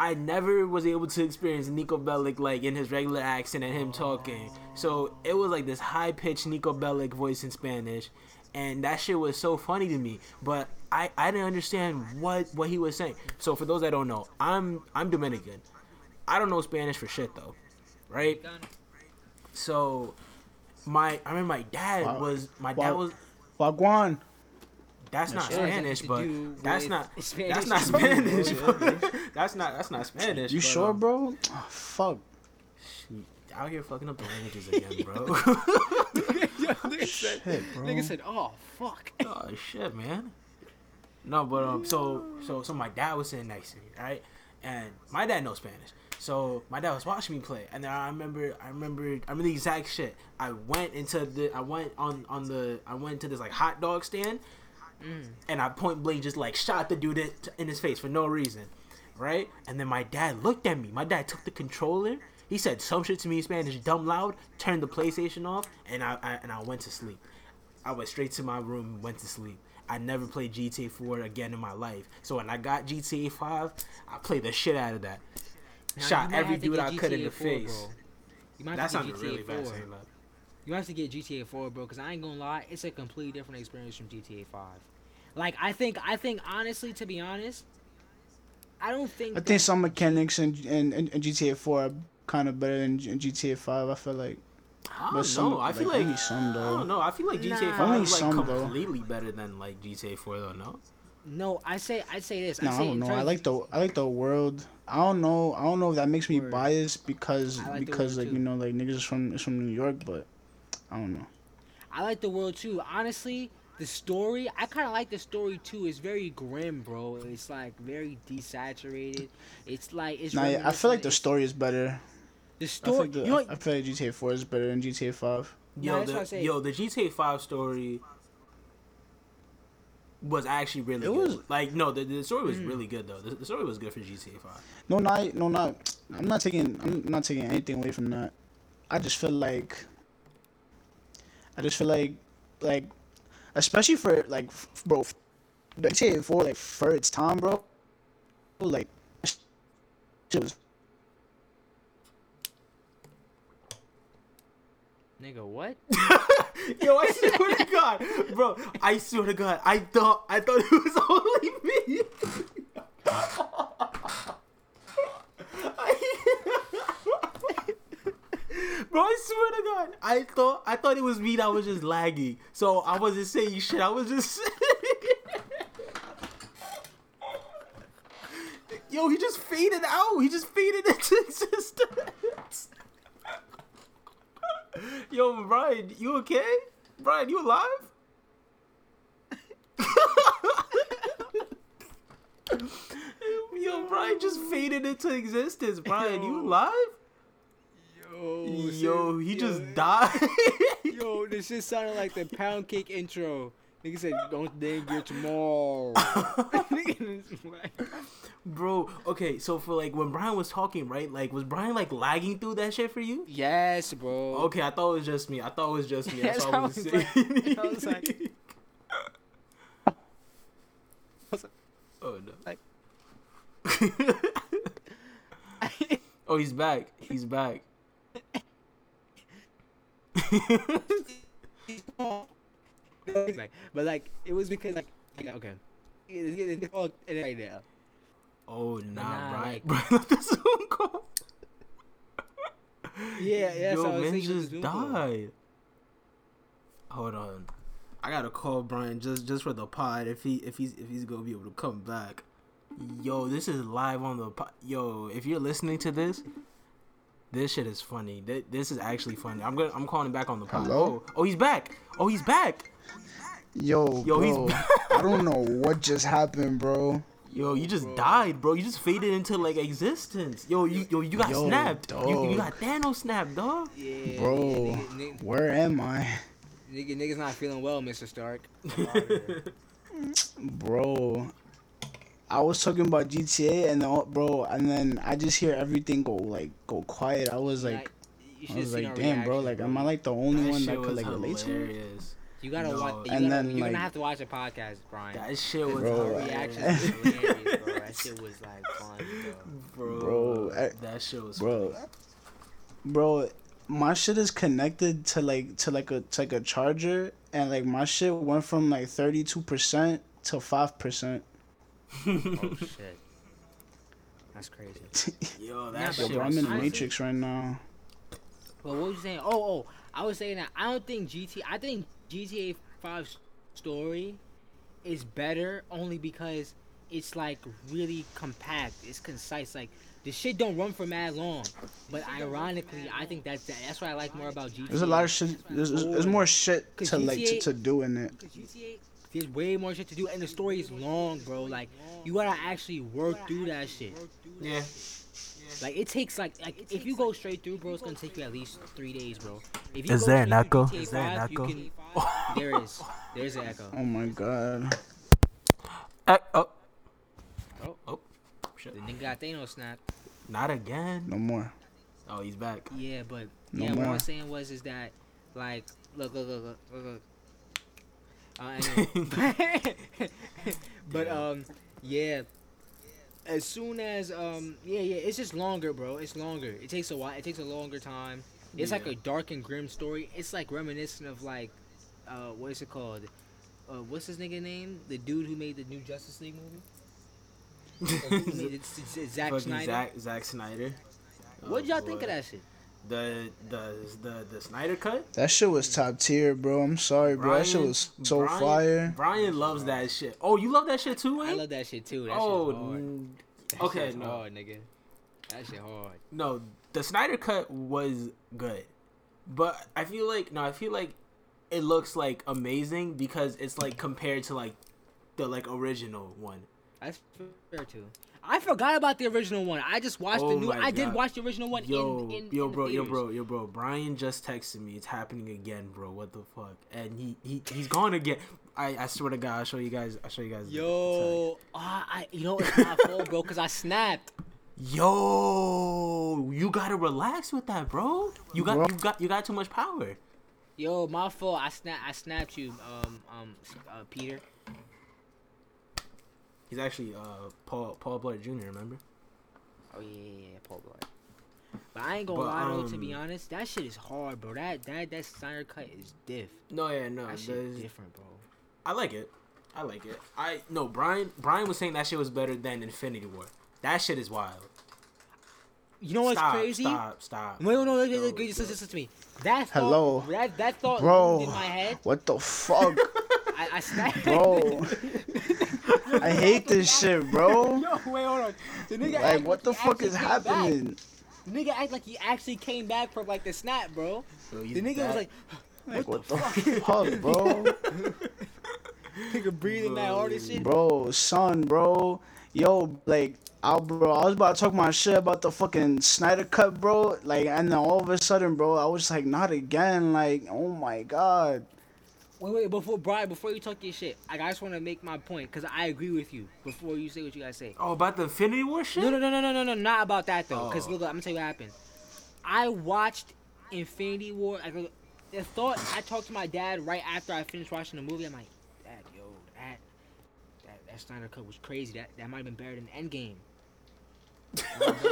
I never was able to experience Niko Bellic like in his regular accent and him talking. So it was like this high pitched Niko Bellic voice in Spanish, and that shit was so funny to me. But I, I didn't understand what what he was saying. So for those that don't know, I'm I'm Dominican. I don't know Spanish for shit though, right? So my I remember my dad Wow. was my Wow. dad was Wagwan. that's not It has Spanish, to but that's not Spanish. that's not *laughs* Spanish. That's not that's not Spanish. You but, sure, um, bro? Oh, fuck. Out here fucking up the languages *laughs* again, bro. nigga said, Shit, bro. nigga said, oh fuck. oh shit, man. No, but um, so so so my dad was sitting next to me, right? And my dad knows Spanish, so my dad was watching me play, and then I remember, I remember, I remember the exact shit. I went into the, I went on on the, I went to this like hot dog stand, and I point blank just like shot the dude in his face for no reason, right? And then my dad looked at me. My dad took the controller. He said some shit to me in Spanish, dumb loud. Turned the PlayStation off, and I, I and I went to sleep. I went straight to my room, went to sleep. I never played GTA 4 again in my life. So when I got GTA 5, I played the shit out of that. Now, Shot every dude I could in the 4, face. bro. You might That sounded really GTA bad 4. saying that. You have to get GTA 4, bro, because I ain't gonna lie, it's a completely different experience from GTA 5. Like, I think, I think, honestly, to be honest, I don't think. I that- think some mechanics in in, in, in GTA 4 are kind of better than GTA 5. I feel like. I don't But some- know. I feel like, like only some, I don't know. I feel like GTA Nah. 5 Only is like some, though. completely better than like GTA 4 though. No. No, I say, I say this. No, I I don't know. I like the I like the world. I don't know. I don't know if that makes me biased because like because like too. you know like niggas is from is from New York, but I don't know. I like the world too. Honestly, the story, I kind of like the story too. It's very grim, bro. It's like very desaturated. It's like it's. Nah, yeah, I feel like the story is better. The I feel story. like, the, you know, I feel like GTA 4 is better than GTA 5. Yo, that's what I the, say. yo, the GTA Five story was actually really It good. was- like no, the, the story was Mm. really good though. The, the story was good for GTA Five. No, not no, not. I'm not taking. I'm not taking anything away from that. I just feel like. I just feel like, like, especially for like, f- bro, f- the GTA Four like for its time, bro. Like, shit was Nigga, what? *laughs* Yo, I swear to God, bro, I swear to God, I thought I thought it was only me. *laughs* Bro, I swear to God, I thought I thought it was me that was just lagging. So I wasn't saying shit. I was just. *laughs* Yo, he just faded out. He just faded into existence. *laughs* Yo, Bryan, you okay? Bryan, you alive? *laughs* Yo, Bryan just faded into existence. Bryan, you Yo. alive? Oh, yo, Yo, he just died. Yo, this shit sounded like the pound cake intro. Nigga said, "Don't name your tomorrow." *laughs* *laughs* Bro, okay, so for like when Bryan was talking, right? Like, was Bryan like lagging through that shit for you? yes, bro. Okay, I thought it was just me. I thought it was just me. That's Yes, all I I was like- I was like- *laughs* was oh, like- oh no. like- oh, he's back. He's back. Like, but like, it was because like, like, okay, It's getting- it's right now. oh nah, Nah, Bryan. like- Bryan left the Zoom call. Yeah, yeah. Yo, so I man just Zoom call. died. Hold on, I gotta call Bryan just just for the pod if he if he's if he's gonna be able to come back. Yo, this is live on the pod. Yo, if you're listening to this, this shit is funny. Th- This is actually funny. I'm gonna I'm calling him back on the pod. Hello? Oh, oh, he's back. Oh, he's back. yo, Yo, he's bro. back. *laughs* I don't know what just happened, bro. Yo, you just Bro. died, bro. You just faded into like existence. Yo, you yo you got Yo, snapped. You, you dog. got Thanos snapped, dog. Yeah, Bro. Nigga, nigga, Where am I, nigga, nigga's not feeling well, Mr. Stark. *laughs* bro? I was talking about GTA and then, bro, and then I just hear everything go like go quiet. I was like, you I should've was like, our damn, bro. Like, am I like the only That one that could was like relate to it? You gotta No. watch. You And gotta, then, you're like- gonna have to watch a podcast, Bryan. That shit was uh, Bro, hilarious. reaction was *laughs* hilarious, bro. That shit was like fun, bro. bro. Bro, I- that shit was bro bro my shit is connected to like to like a to like a charger and like my shit went from like 32% to 5% Oh *laughs* shit. That's crazy. *laughs* Yo, that Nah, shit Yo, bro, i'm in the matrix right now But what was you saying? Oh, oh, I was saying that I don't think GT. I think GTA 5 story is better only because it's like really compact. It's concise. Like the shit don't run for mad long. But ironically, I think that's that's what I like more about GTA. there's a lot of shit there's, there's, there's more shit to like to, GTA to do in it GTA, there's way more shit to do, and the story is long, bro. Like you gotta actually work through that shit. Yeah. Like it takes like like if you go straight through, bro, it's gonna take you at least three days, bro. If you Is go there an echo? GTA *laughs* Is there an 5, you echo? can- there is. There's an echo. oh my god Uh, oh. Oh. Oh. Shit. The nigga got Thanos snapped. Not again. no more Oh, he's back. Yeah, but No yeah, what I more. was saying was is that like look look look look look. look. Uh, *laughs* anyway. but um yeah. As soon as um yeah yeah it's just longer, bro. It's longer. It takes a while. It takes a longer time. It's like a dark and grim story. It's like reminiscent of like uh what is it called? Uh, what's his nigga name? The dude who made the new Justice League movie. *laughs* It's- it's- it's Zack Snyder. Zack, Zack Snyder. What Oh, y'all think of that shit? The the the the Snyder cut. that shit was top tier bro i'm sorry bro that shit was so Bryan- fire Bryan loves that shit. Oh, you love that shit too, I love that shit too. That oh, shit hard. mm, That okay, shit's no. hard, nigga. That shit hard. no. The Snyder cut was good, but I feel like no, I feel like it looks like amazing because it's like compared to like the like original one. That's fair too. I forgot about the original one. I just watched Oh the new. I did watch the original one. Yo, in, in, yo, in the bro, yo, bro, yo, bro. Bryan just texted me. It's happening again, bro. What the fuck? And he, he he's gone again. I, I swear to God, I'll show you guys. I'll show you guys. Yo, ah, I, you know it's my fault, bro, because I snapped. Yo, you gotta relax with that, bro. You got, Bro. you got, you got too much power. Yo, my fault. I snap. I snapped you, um, um, uh, Peter. He's actually uh Paul Paul Blart Jr. Remember? Oh yeah, yeah, yeah, Paul Blart. But I ain't gonna But, lie though. To be um, honest, that shit is hard, bro. That that that Snyder cut is diff. No, yeah, no. That shit there's- different, bro. I like it. I like it. I no Bryan. Bryan was saying that shit was better than Infinity War. That shit is wild. You know what's stop, crazy? Stop, stop. Wait, no, no, no, Yo, look, just yo. listen, listen to me. That thought, Hello. That that thought Bro. loomed in my head. What the fuck, *laughs* I, I snapped. bro? *laughs* I hate this shit, bro. *laughs* Yo, wait, hold on. The nigga Like, act what the fuck is came back. happening? The nigga act like he actually came back from like the snap, bro. Yo, he's The nigga was back. like, Like, what the fuck, bro? *laughs* nigga breathing that hard and shit. Bro, son, bro. Yo, like, I, bro, I was about to talk my shit about the fucking Snyder cut, bro. Like, and then all of a sudden, bro, I was like, not again. Like, oh my god. Wait, wait, before Bryan, before you talk your shit, like, I just want to make my point because I agree with you. Before you say what you guys say. Oh, about the Infinity War shit? No, no, no, no, no, no, no, not about that though. Because Oh. look, I'm gonna tell you what happened. I watched Infinity War. Like, look, the thought I talked to my dad right after I finished watching the movie. I'm like, Dad, yo, that that that Snyder cut was crazy. That that might have been better than Endgame.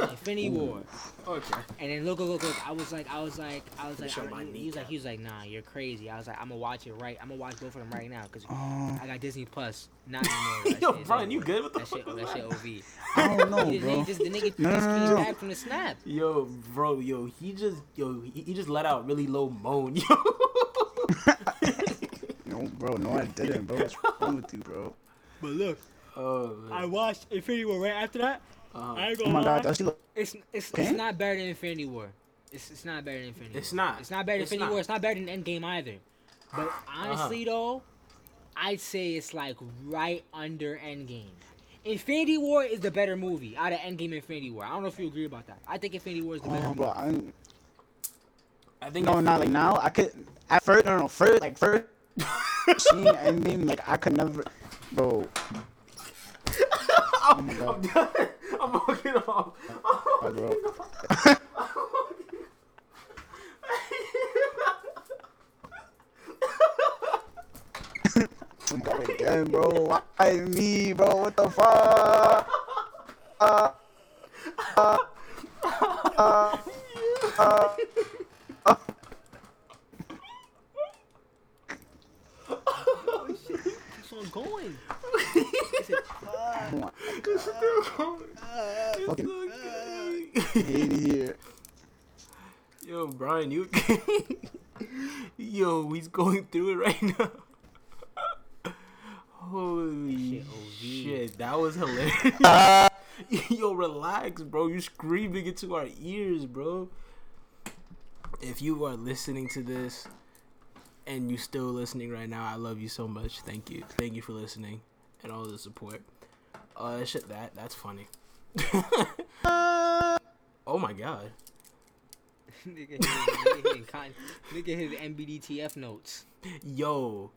Infinity War. Okay. And then look, look, look, look. I was like, I was like, I was like, Show I- my he was like, he was like, nah, you're crazy. I was like, I'm gonna watch it right. I'm gonna watch both of them right now because Um, I got Disney Plus. Not anymore. *laughs* Yo, shit Bryan, over. you good? What the that fuck shit, was that shit? OV. *laughs* I don't know, He bro. just, the nigga No, just no, no, came back from the snap. Yo, bro, yo, he just, yo, he, he just let out really low moan, *laughs* yo. No, bro, no, I didn't, bro. What's wrong with you, bro? But look, oh, I watched Infinity War right after that. Uh-huh. I ain't Oh my god, does he look? It's it's, Okay. it's not better than Infinity War. It's, it's not better than Infinity It's War. not. It's not better than It's Infinity not. War. It's not better than Endgame either. But *gasps* Uh-huh. honestly though, I'd say it's like right under Endgame. Infinity War is the better movie out of Endgame and Infinity War. I don't know if you agree about that. I think Infinity War is the better Oh, movie. I'm, I think no, not like now. I could at first, no, no, first, like first *laughs* scene Endgame, like I could never, bro. God, I'm done. I'm walking off. I'm walking off. *laughs* My god, again, bro. Why me, bro? What the fuck? *laughs* *laughs* Uh, uh, uh, uh, on going. oh my It's still going. It's Fucking- still going. hate it here. Yo, Bryan, you. *laughs* Yo, he's going through it right now. *laughs* Holy Shit, shit, that was hilarious. *laughs* Yo, relax, bro. You're screaming into our ears, bro. If you are listening to this and you still listening right now, I love you so much. Thank you. Thank you for listening and all the support. Uh, shit, that that's funny. *laughs* oh my god. *laughs* nigga, hit, nigga, hit, con- nigga hit NBDTF notes. Yo,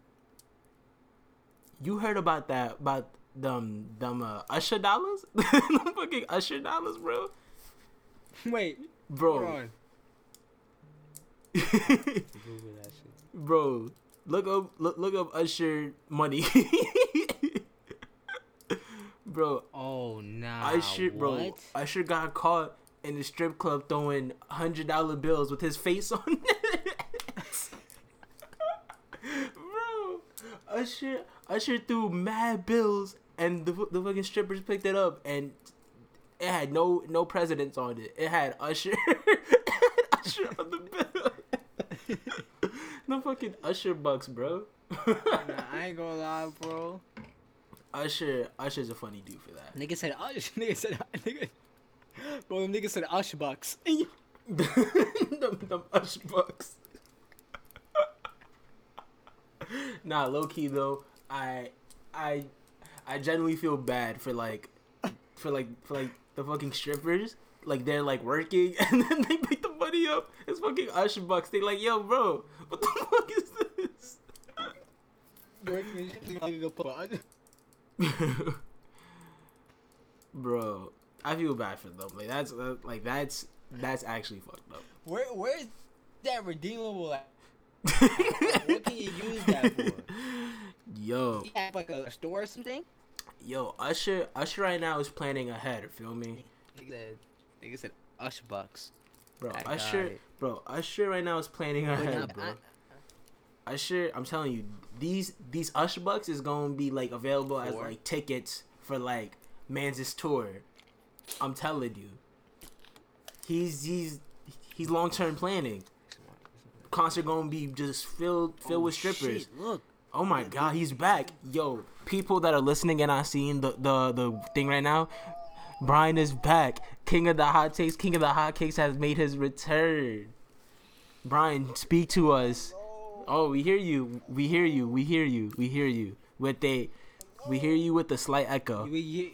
you heard about that about them them uh, Usher dollars? *laughs* them fucking Usher dollars, bro. Wait, hold Bro, on. Google that. Bro, look up look look up Usher money. *laughs* bro, Oh nah. Usher, bro, What? Usher got caught in the strip club throwing hundred dollar bills with his face on it. *laughs* bro, Usher, Usher threw mad bills, and the the fucking strippers picked it up, and it had no no presidents on it. It had Usher, it *laughs* had Usher on the bill. No fucking Usher bucks, bro. Nah, I ain't gonna lie, bro. Usher, Usher's a funny dude for that. Nigga said Ush. *laughs* Nigga said *laughs* nigga. Bro, them niggas said Ush bucks. *laughs* them, them Ush bucks. nah, low key though, I, I, I genuinely feel bad for like, for like, for like the fucking strippers. Like they're like working and then they pick the up. It's fucking Usher bucks. They like, yo, bro, what the *laughs* fuck is this? *laughs* bro, I feel bad for them. Like that's uh, like that's that's actually fucked up. Where where's that redeemable at? *laughs* what can you use that for? Yo, You have like a store or something? yo, Usher, Usher right now is planning ahead. Feel me, Nigga said, nigga said Ush Bucks. Bro? I it. bro, Usher right now is planning ahead, bro. I- Usher, I'm telling you, these these Usher bucks is gonna be like available as like tickets for like Man's tour. I'm telling you, he's he's he's long term planning. Concert gonna be just filled filled Oh, with strippers. shit, look. Oh my god, he's back. Yo, people that are listening and not seeing the, the, the thing right now, Bryan is back. King of the hot takes, King of the hot cakes has made his return. Bryan, speak to us. Oh, we hear you. We hear you. We hear you. We hear you. With a we hear you with a slight echo. We,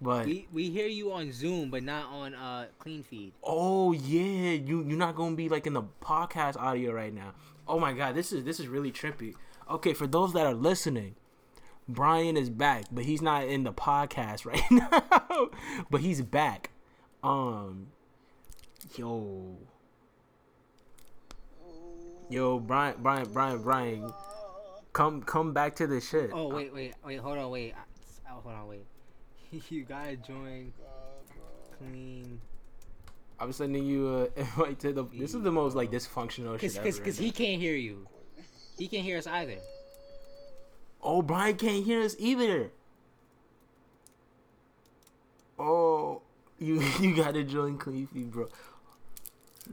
But we, we hear you on Zoom, but not on uh Clean Feed. oh yeah, you you're not gonna be like in the podcast audio right now. Oh my god, this is this is really trippy. Okay, for those that are listening, Bryan is back, but he's not in the podcast *laughs* right now. but he's back. Um, yo, yo, Bryan, Bryan, Bryan, Bryan, come come back to the shit. Oh wait, wait, wait, hold on, wait, oh, hold on, wait. *laughs* you gotta join Clean, I'm sending you a *laughs* invite to the. This is the most like dysfunctional cause, shit cause, ever. cause he can't hear you. He can't hear us either. Oh, Bryan can't hear us either. Oh, you *laughs* you gotta join Clean Feed, bro.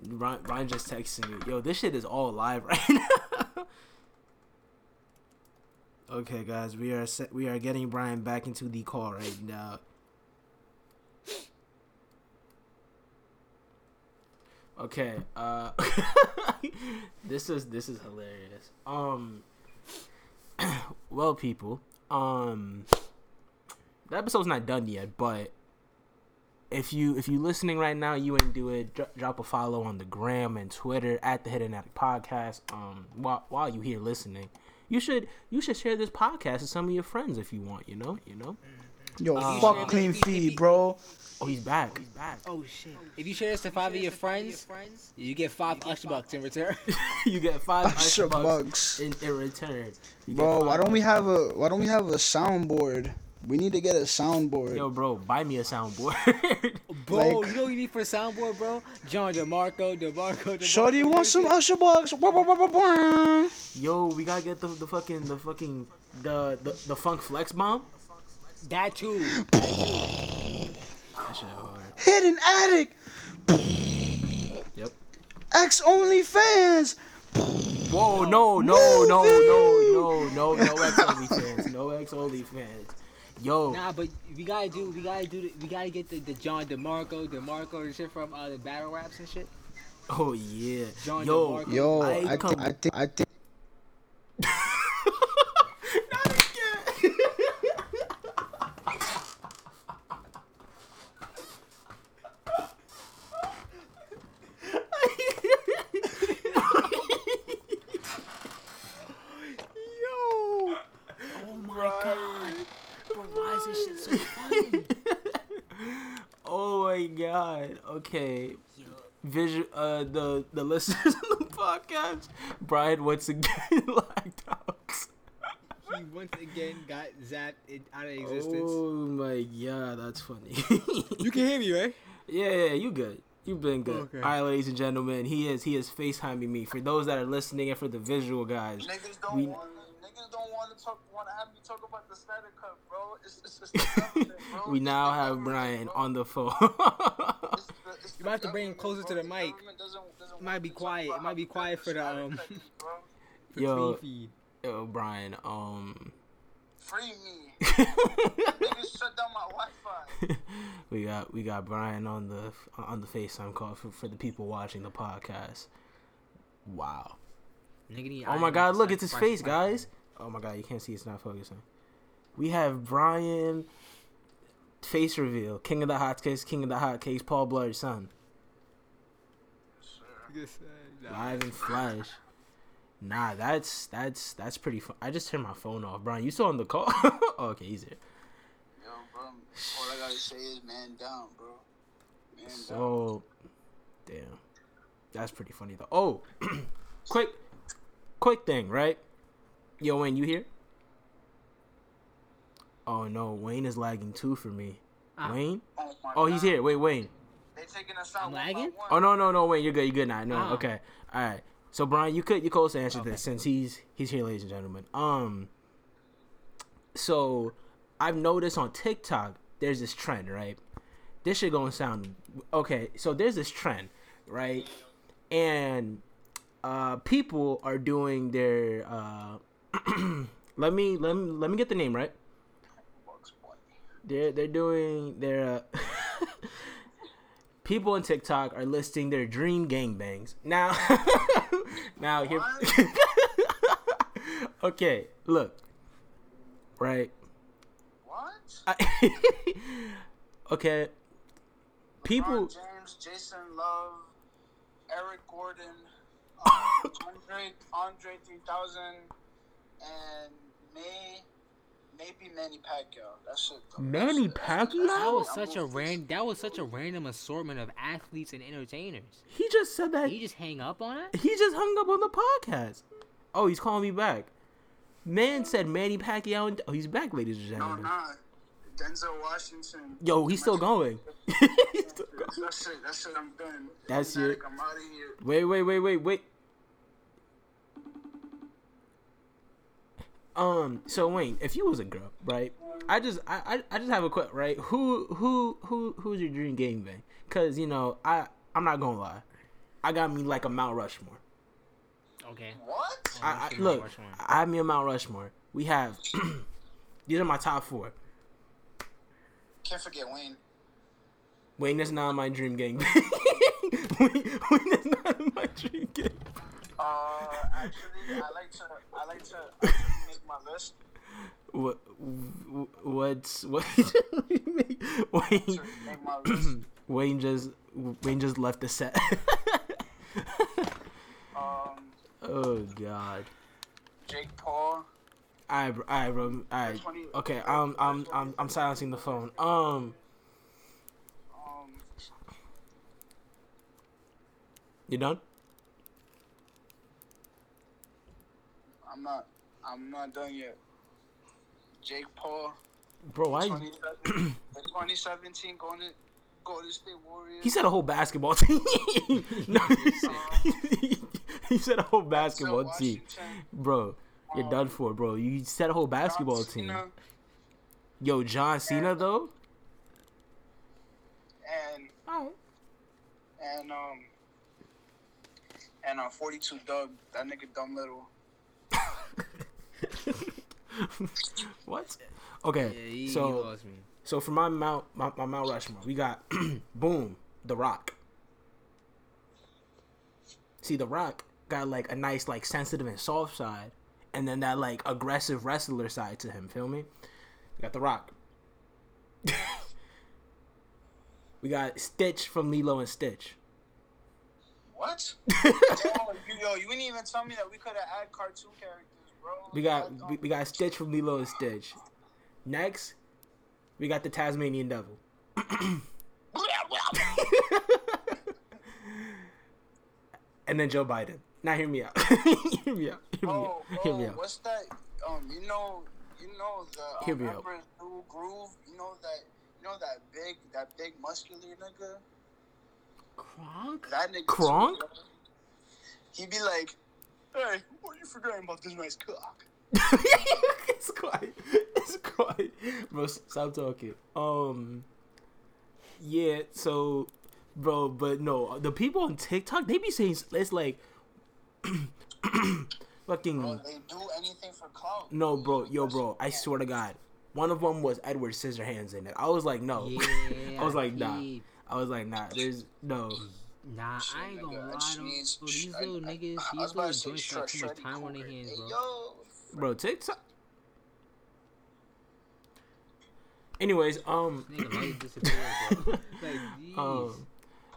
Bryan, Bryan just texted me. Yo, this shit is all live *laughs* right now. okay, guys, we are set, we are getting Bryan back into the call right now. Okay, uh, *laughs* this is this is hilarious. Um, *clears throat* well, people, um, the episode's not done yet, but if you if you listening right now, you ain't do it. Dro- drop a follow on the gram and Twitter at the Hidden Attic Podcast. Um, while while you here listening, you should you should share this podcast with some of your friends if you want. You know, you know. Yo, Uh, fuck clean if- if- feed, bro. Oh, he's back. He's back. Oh shit! If you share this to five of your friends, you get five Ush Bucks in return. *laughs* you get five Usher extra bucks bucks. in, in return. You Bro, why don't we have a why don't we have a soundboard? We need to get a soundboard. Yo, bro, buy me a soundboard. *laughs* Bro, Like- you know what you need for a soundboard, bro? John DeMarco, DeMarco, DeMarco. Shorty want some Usher bucks. Yo, we gotta get the, the fucking the fucking the, the the funk flex bomb. That too. That shit hard. Hidden attic. Yep. X only fans. Whoa, no, no, no, no, no, no, no X only fans, no X only fans. Yo, Nah, but we gotta do, we gotta do, the, we gotta get the, the John DeMarco, DeMarco and shit from uh, the battle raps and shit. oh yeah, John yo, DeMarco. Yo, I I come- I think I think Not again. Yo! Oh my god! Bro, why is this shit so funny? oh my god. Okay. Yo, Visual, uh, the the listeners *laughs* of the podcast, Bryan once again *laughs* lagged out. he once again got zapped it out of existence. Oh my god, that's funny. You can hear me, right? Yeah, yeah, you good. You've been good. Okay. All right, ladies and gentlemen, he is he is FaceTiming me. For those that are listening and for the visual guys, Niggas don't We- want niggas don't want to talk want to have me talk about the Snyder Cut, bro. It's, it's, it's *laughs* the bro. we now the have Bryan bro. on the phone. It's the- it's *laughs* You might have to bring him government, closer to the mic. government doesn't- doesn't It might be quiet. It might be quiet for the, Snyder um, Cut. *laughs* For Yo. Feed. Yo, Bryan, um, Free me. Niggas shut down my Wi-Fi. we got we got Bryan on the on the FaceTime call for, for the people watching the podcast. Wow. Nigga Oh my god, look, it's his face, guys. Oh my god, you can't see it's not focusing. We have Bryan. Face reveal. King of the hot cakes. King of the hot cakes. Paul Blart's son. Live in flesh. Nah, that's that's that's pretty fun. I just turned my phone off, Bryan. You still on the call? *laughs* oh, okay, easy. Yo, bro. All I gotta say is man down, bro. Man down. So, damn, that's pretty funny though. Oh, *clears throat* quick, quick thing, right? Yo, Wayne, you here? Oh no, Wayne is lagging too for me. Ah. Wayne? Oh, Oh, he's here. Wait, Wayne. They taking us out I'm lagging? one. Oh no, no, no, Wayne, you're good. You're good now. No, Ah. okay, all right. So Bryan, you could you could also answer Okay. this since he's he's here, ladies and gentlemen. Um, so I've noticed on TikTok there's this trend, right? This shit gonna sound okay. So there's this trend, right? And uh, people are doing their uh, *clears throat* let me let me let me get the name right. They're they're doing their uh, *laughs* people on TikTok are listing their dream gangbangs. Now, *laughs* now here. *laughs* okay, look. Right. What? I, okay. People. James, Jason Love, Eric Gordon, um, Andre, Andre 3000, and May, maybe Manny Pacquiao. That's it. Manny Pacquiao? That was such a moving. ran. That was such a random assortment of athletes and entertainers. He just said that. He just hang up on it. He just hung up on the podcast. Oh, he's calling me back. Man said Manny Pacquiao. And, oh, he's back, ladies and No, gentlemen. nah. Denzel Washington. Yo, he's still going. *laughs* He's still going. That's it. That's it. I'm done. That's Fanatic, it. I'm out of here. Wait, wait, wait, wait, wait. Um. So Wayne, if you was a girl, right? I just, I, I, I just have a question, right? Who, who, who, who's your dream game bang? Cause you know, I, I'm not gonna lie, I got me like a Mount Rushmore. Okay. What? I, I look, Rushmore? I have me a Mount Rushmore. We have, *clears throat* these are my top four. Can't forget Wayne. Wayne is not my dream gang *laughs* bang. Wayne, Wayne is not my dream gang. Uh, actually, I like to, I like to actually make *laughs* my list. What, what's *laughs* what? Wayne, To make my. *clears throat* Wayne just Wayne just left the set. *laughs* Um, oh God. Jake Paul. I. Alright, bro. Twenty- Okay. I'm I'm I'm I'm silencing the phone. Um, Um, you done? I'm not, I'm not done yet. Jake Paul. Bro, why? 27 the 2017 Golden Golden State Warriors. He said a whole basketball *laughs* team. no, *laughs* he said a whole basketball team, bro. You're done for, bro. You said a whole basketball John team. Cena, Yo, John Cena though. and Alright. and um and uh 42 Dugg. That nigga dumb little. *laughs* what? Okay, Yeah, he, so he lost me. so for my Mount my, my Mount Rushmore, we got *clears throat* boom, The Rock. See, The Rock got like a nice like sensitive and soft side, and then that like aggressive wrestler side to him. Feel me? We got The Rock. *laughs* we got Stitch from Lilo and Stitch. What? *laughs* yo, you, yo, you didn't even tell me that we could have add cartoon characters, bro. We got we, we got Stitch from Lilo and Stitch. Next, we got the Tasmanian Devil. *laughs* and then Joe Biden. Now hear me out. *laughs* hear me out. Hear me Oh, out. Hear me bro, out. what's that? Um, you know, you know the Hear um, me out. rapper Groove. You know that, you know that big, that big muscular nigga. Kronk? That nigga. Kronk? He be like, "Hey, what are you forgetting about this man's cock?" *laughs* it's quiet. It's quiet. Bro, stop talking. Um Yeah, so bro, but no, the people on TikTok, they be saying s- it's like *clears throat* fucking Bro, they do anything for clout. No, bro, yo, bro, I swear to God, one of them was Edward Scissorhands in it. I was like, no. Yeah, *laughs* I was like, nah. I was like, nah. There's no. Nah, Shit, I ain't gonna nigga, lie I though. Bro, these little I- niggas, I these was little about to say joints got too much time on their hands, bro. yo, Bro, TikTok. Anyways, um, Nigga, light disappeared, bro. *laughs* like, um,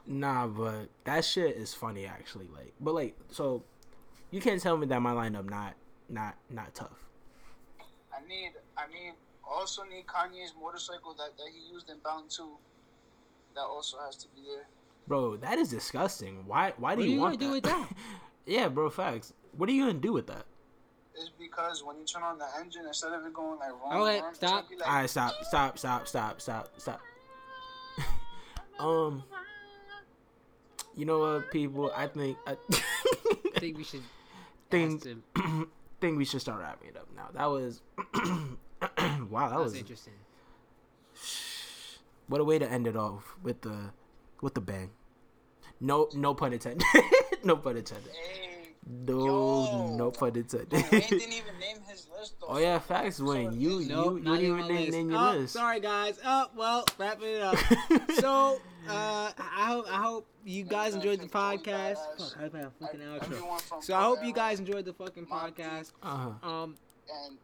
nah, but that shit is funny actually. Like, but like, so you can't tell me that my lineup not not not tough. I need, I need, also need Kanye's motorcycle that, that he used in Bound 2. That also has to be there. Bro, that is disgusting. Why? Why do What are you you want gonna do that? with that? *laughs* yeah, bro. Facts. What are you gonna do with that? It's because when you turn on the engine, instead of it going like wrong, Okay, wrong, stop. like, All right, stop, stop, stop, stop, stop, stop. *laughs* um, you know what, people? I think I I think we should. *laughs* think *clears throat* think we should start wrapping it up now. That was *clears throat* wow. That That was was interesting. *sighs* what a way to end it off with the with the bang. No, no pun intended. *laughs* no pun intended. hey, No, Yo. no pun intended. Wayne didn't even *laughs* name his list. Though, oh yeah, so- facts, so Wayne. You he's- you you didn't even even name, name your oh, list. Sorry, guys. Oh, well, wrapping it up. *laughs* so, uh, I hope I hope you guys enjoyed the podcast. Fuck, I got a fucking outro. So I hope you guys enjoyed the fucking Monty. podcast. Uh-huh. Um, and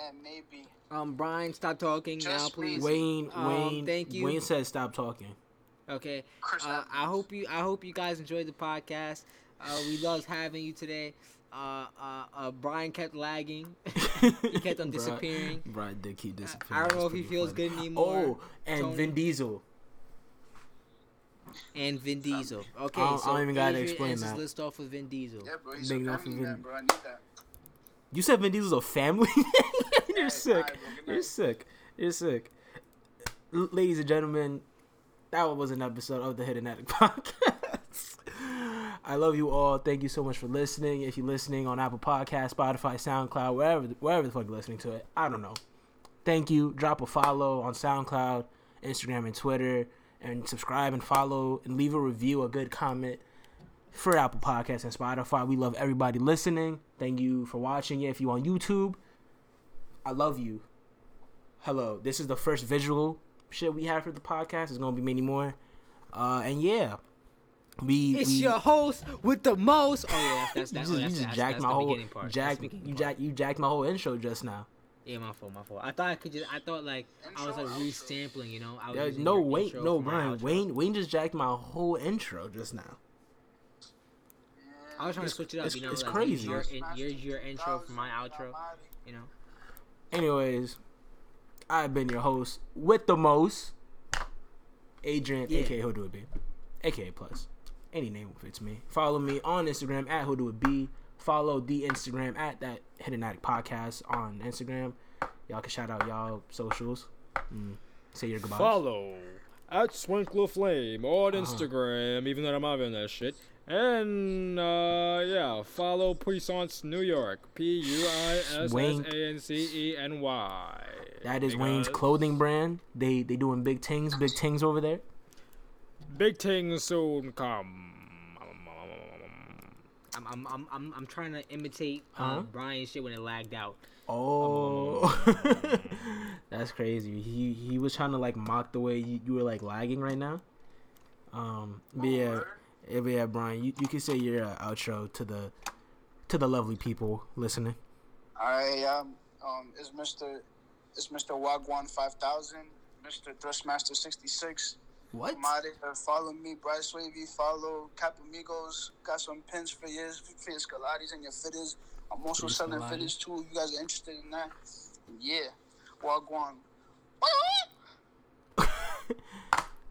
and maybe um, Bryan, stop talking now, please. Wayne, Um, Wayne, thank you. Wayne said stop talking. Okay. Uh, I hope you. I hope you guys enjoyed the podcast. Uh, we loved having you today. Uh, uh, uh, Bryan kept lagging. *laughs* he kept on *laughs* disappearing. Bryan did keep disappearing. I don't know if he feels funny. good *gasps* anymore. Oh, and Tony. Vin Diesel. And Vin Diesel. Okay, I don't- I don't even gotta explain ends his that. list off with Vin Diesel. Yeah, bro. He's a Big enough family for man, Vin- bro. I need that. You said Vin Diesel's a family? *laughs* You're Hey, sick. alright, bro, good You're sick. You're sick. L- ladies and gentlemen, that was an episode of the Hidden Attic *laughs* Podcast. I love you all. Thank you so much for listening. If you're listening on Apple Podcast, Spotify, SoundCloud, wherever wherever the fuck you're listening to it, I don't know. Thank you. Drop a follow on SoundCloud, Instagram, and Twitter, and subscribe and follow and leave a review, a good comment for Apple Podcasts and Spotify. We love everybody listening. Thank you for watching. If you're on YouTube, I love you. Hello. This is the first visual shit we have for the podcast. There's gonna be many more. Uh, and yeah, we It's we, your host with the most. Oh yeah, that's *laughs* you that's, just, oh, you just that's, jacked that's my the whole part. Jack you part. jack you jacked my whole intro just now. Yeah, my fault, my fault. I thought I could just. I thought like I was like Intro, resampling. You know, I was Yeah, no wait, no Bryan. Wayne, Wayne just jacked my whole intro just now. I was trying It's- to switch it up. it's- You know, it's like crazy. Here's your, your intro for my outro. You know. Anyways, I've been your host with the most, Adrian, Yeah. aka Who Do It Be, aka Plus. Any name fits me. Follow me on Instagram at Who Do It Be. Follow the Instagram at that Hidden Attic Podcast on Instagram. Y'all can shout out y'all socials. Mm, say your goodbyes. Follow at Swinkler Flame on Uh-huh. Instagram, even though I'm not on that shit. And uh, yeah, follow Puissance New York, P U I S S A N C E N Y. That is Wayne's clothing brand. They they doing big things, big things over there. Big things soon come. I'm I'm I'm I'm, I'm trying to imitate Huh? uh, Bryan's shit when it lagged out. Oh, *laughs* that's crazy. He he was trying to like mock the way you, you were like lagging right now. Um, but yeah, yeah, but yeah, Bryan, you, you can say your uh, outro to the to the lovely people listening. Alright, um, um, it's Mr. It's Mr. Wagwan five thousand, Mr. Thrustmaster sixty six. What? I'm out here. Follow me, Bryce Wavy. Follow Capamigos. Got some pins for your for your Scalatis and your fitters. I'm also selling Scalati. fitters too. If you guys are interested in that, yeah. Wagwan. *laughs*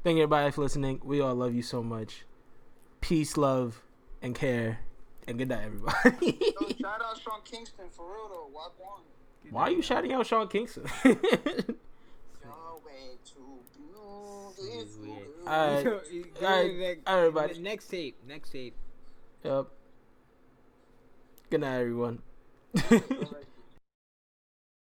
Thank you everybody for listening. We all love you so much. Peace, love, and care. And good night, everybody. Yo, *laughs* shout out Sean Kingston for real though. Wagwan. Why are you shouting out Sean Kingston? You're way too beautiful. Alright. Alright, everybody. Next tape. Next tape. yep. Good night, everyone. *laughs*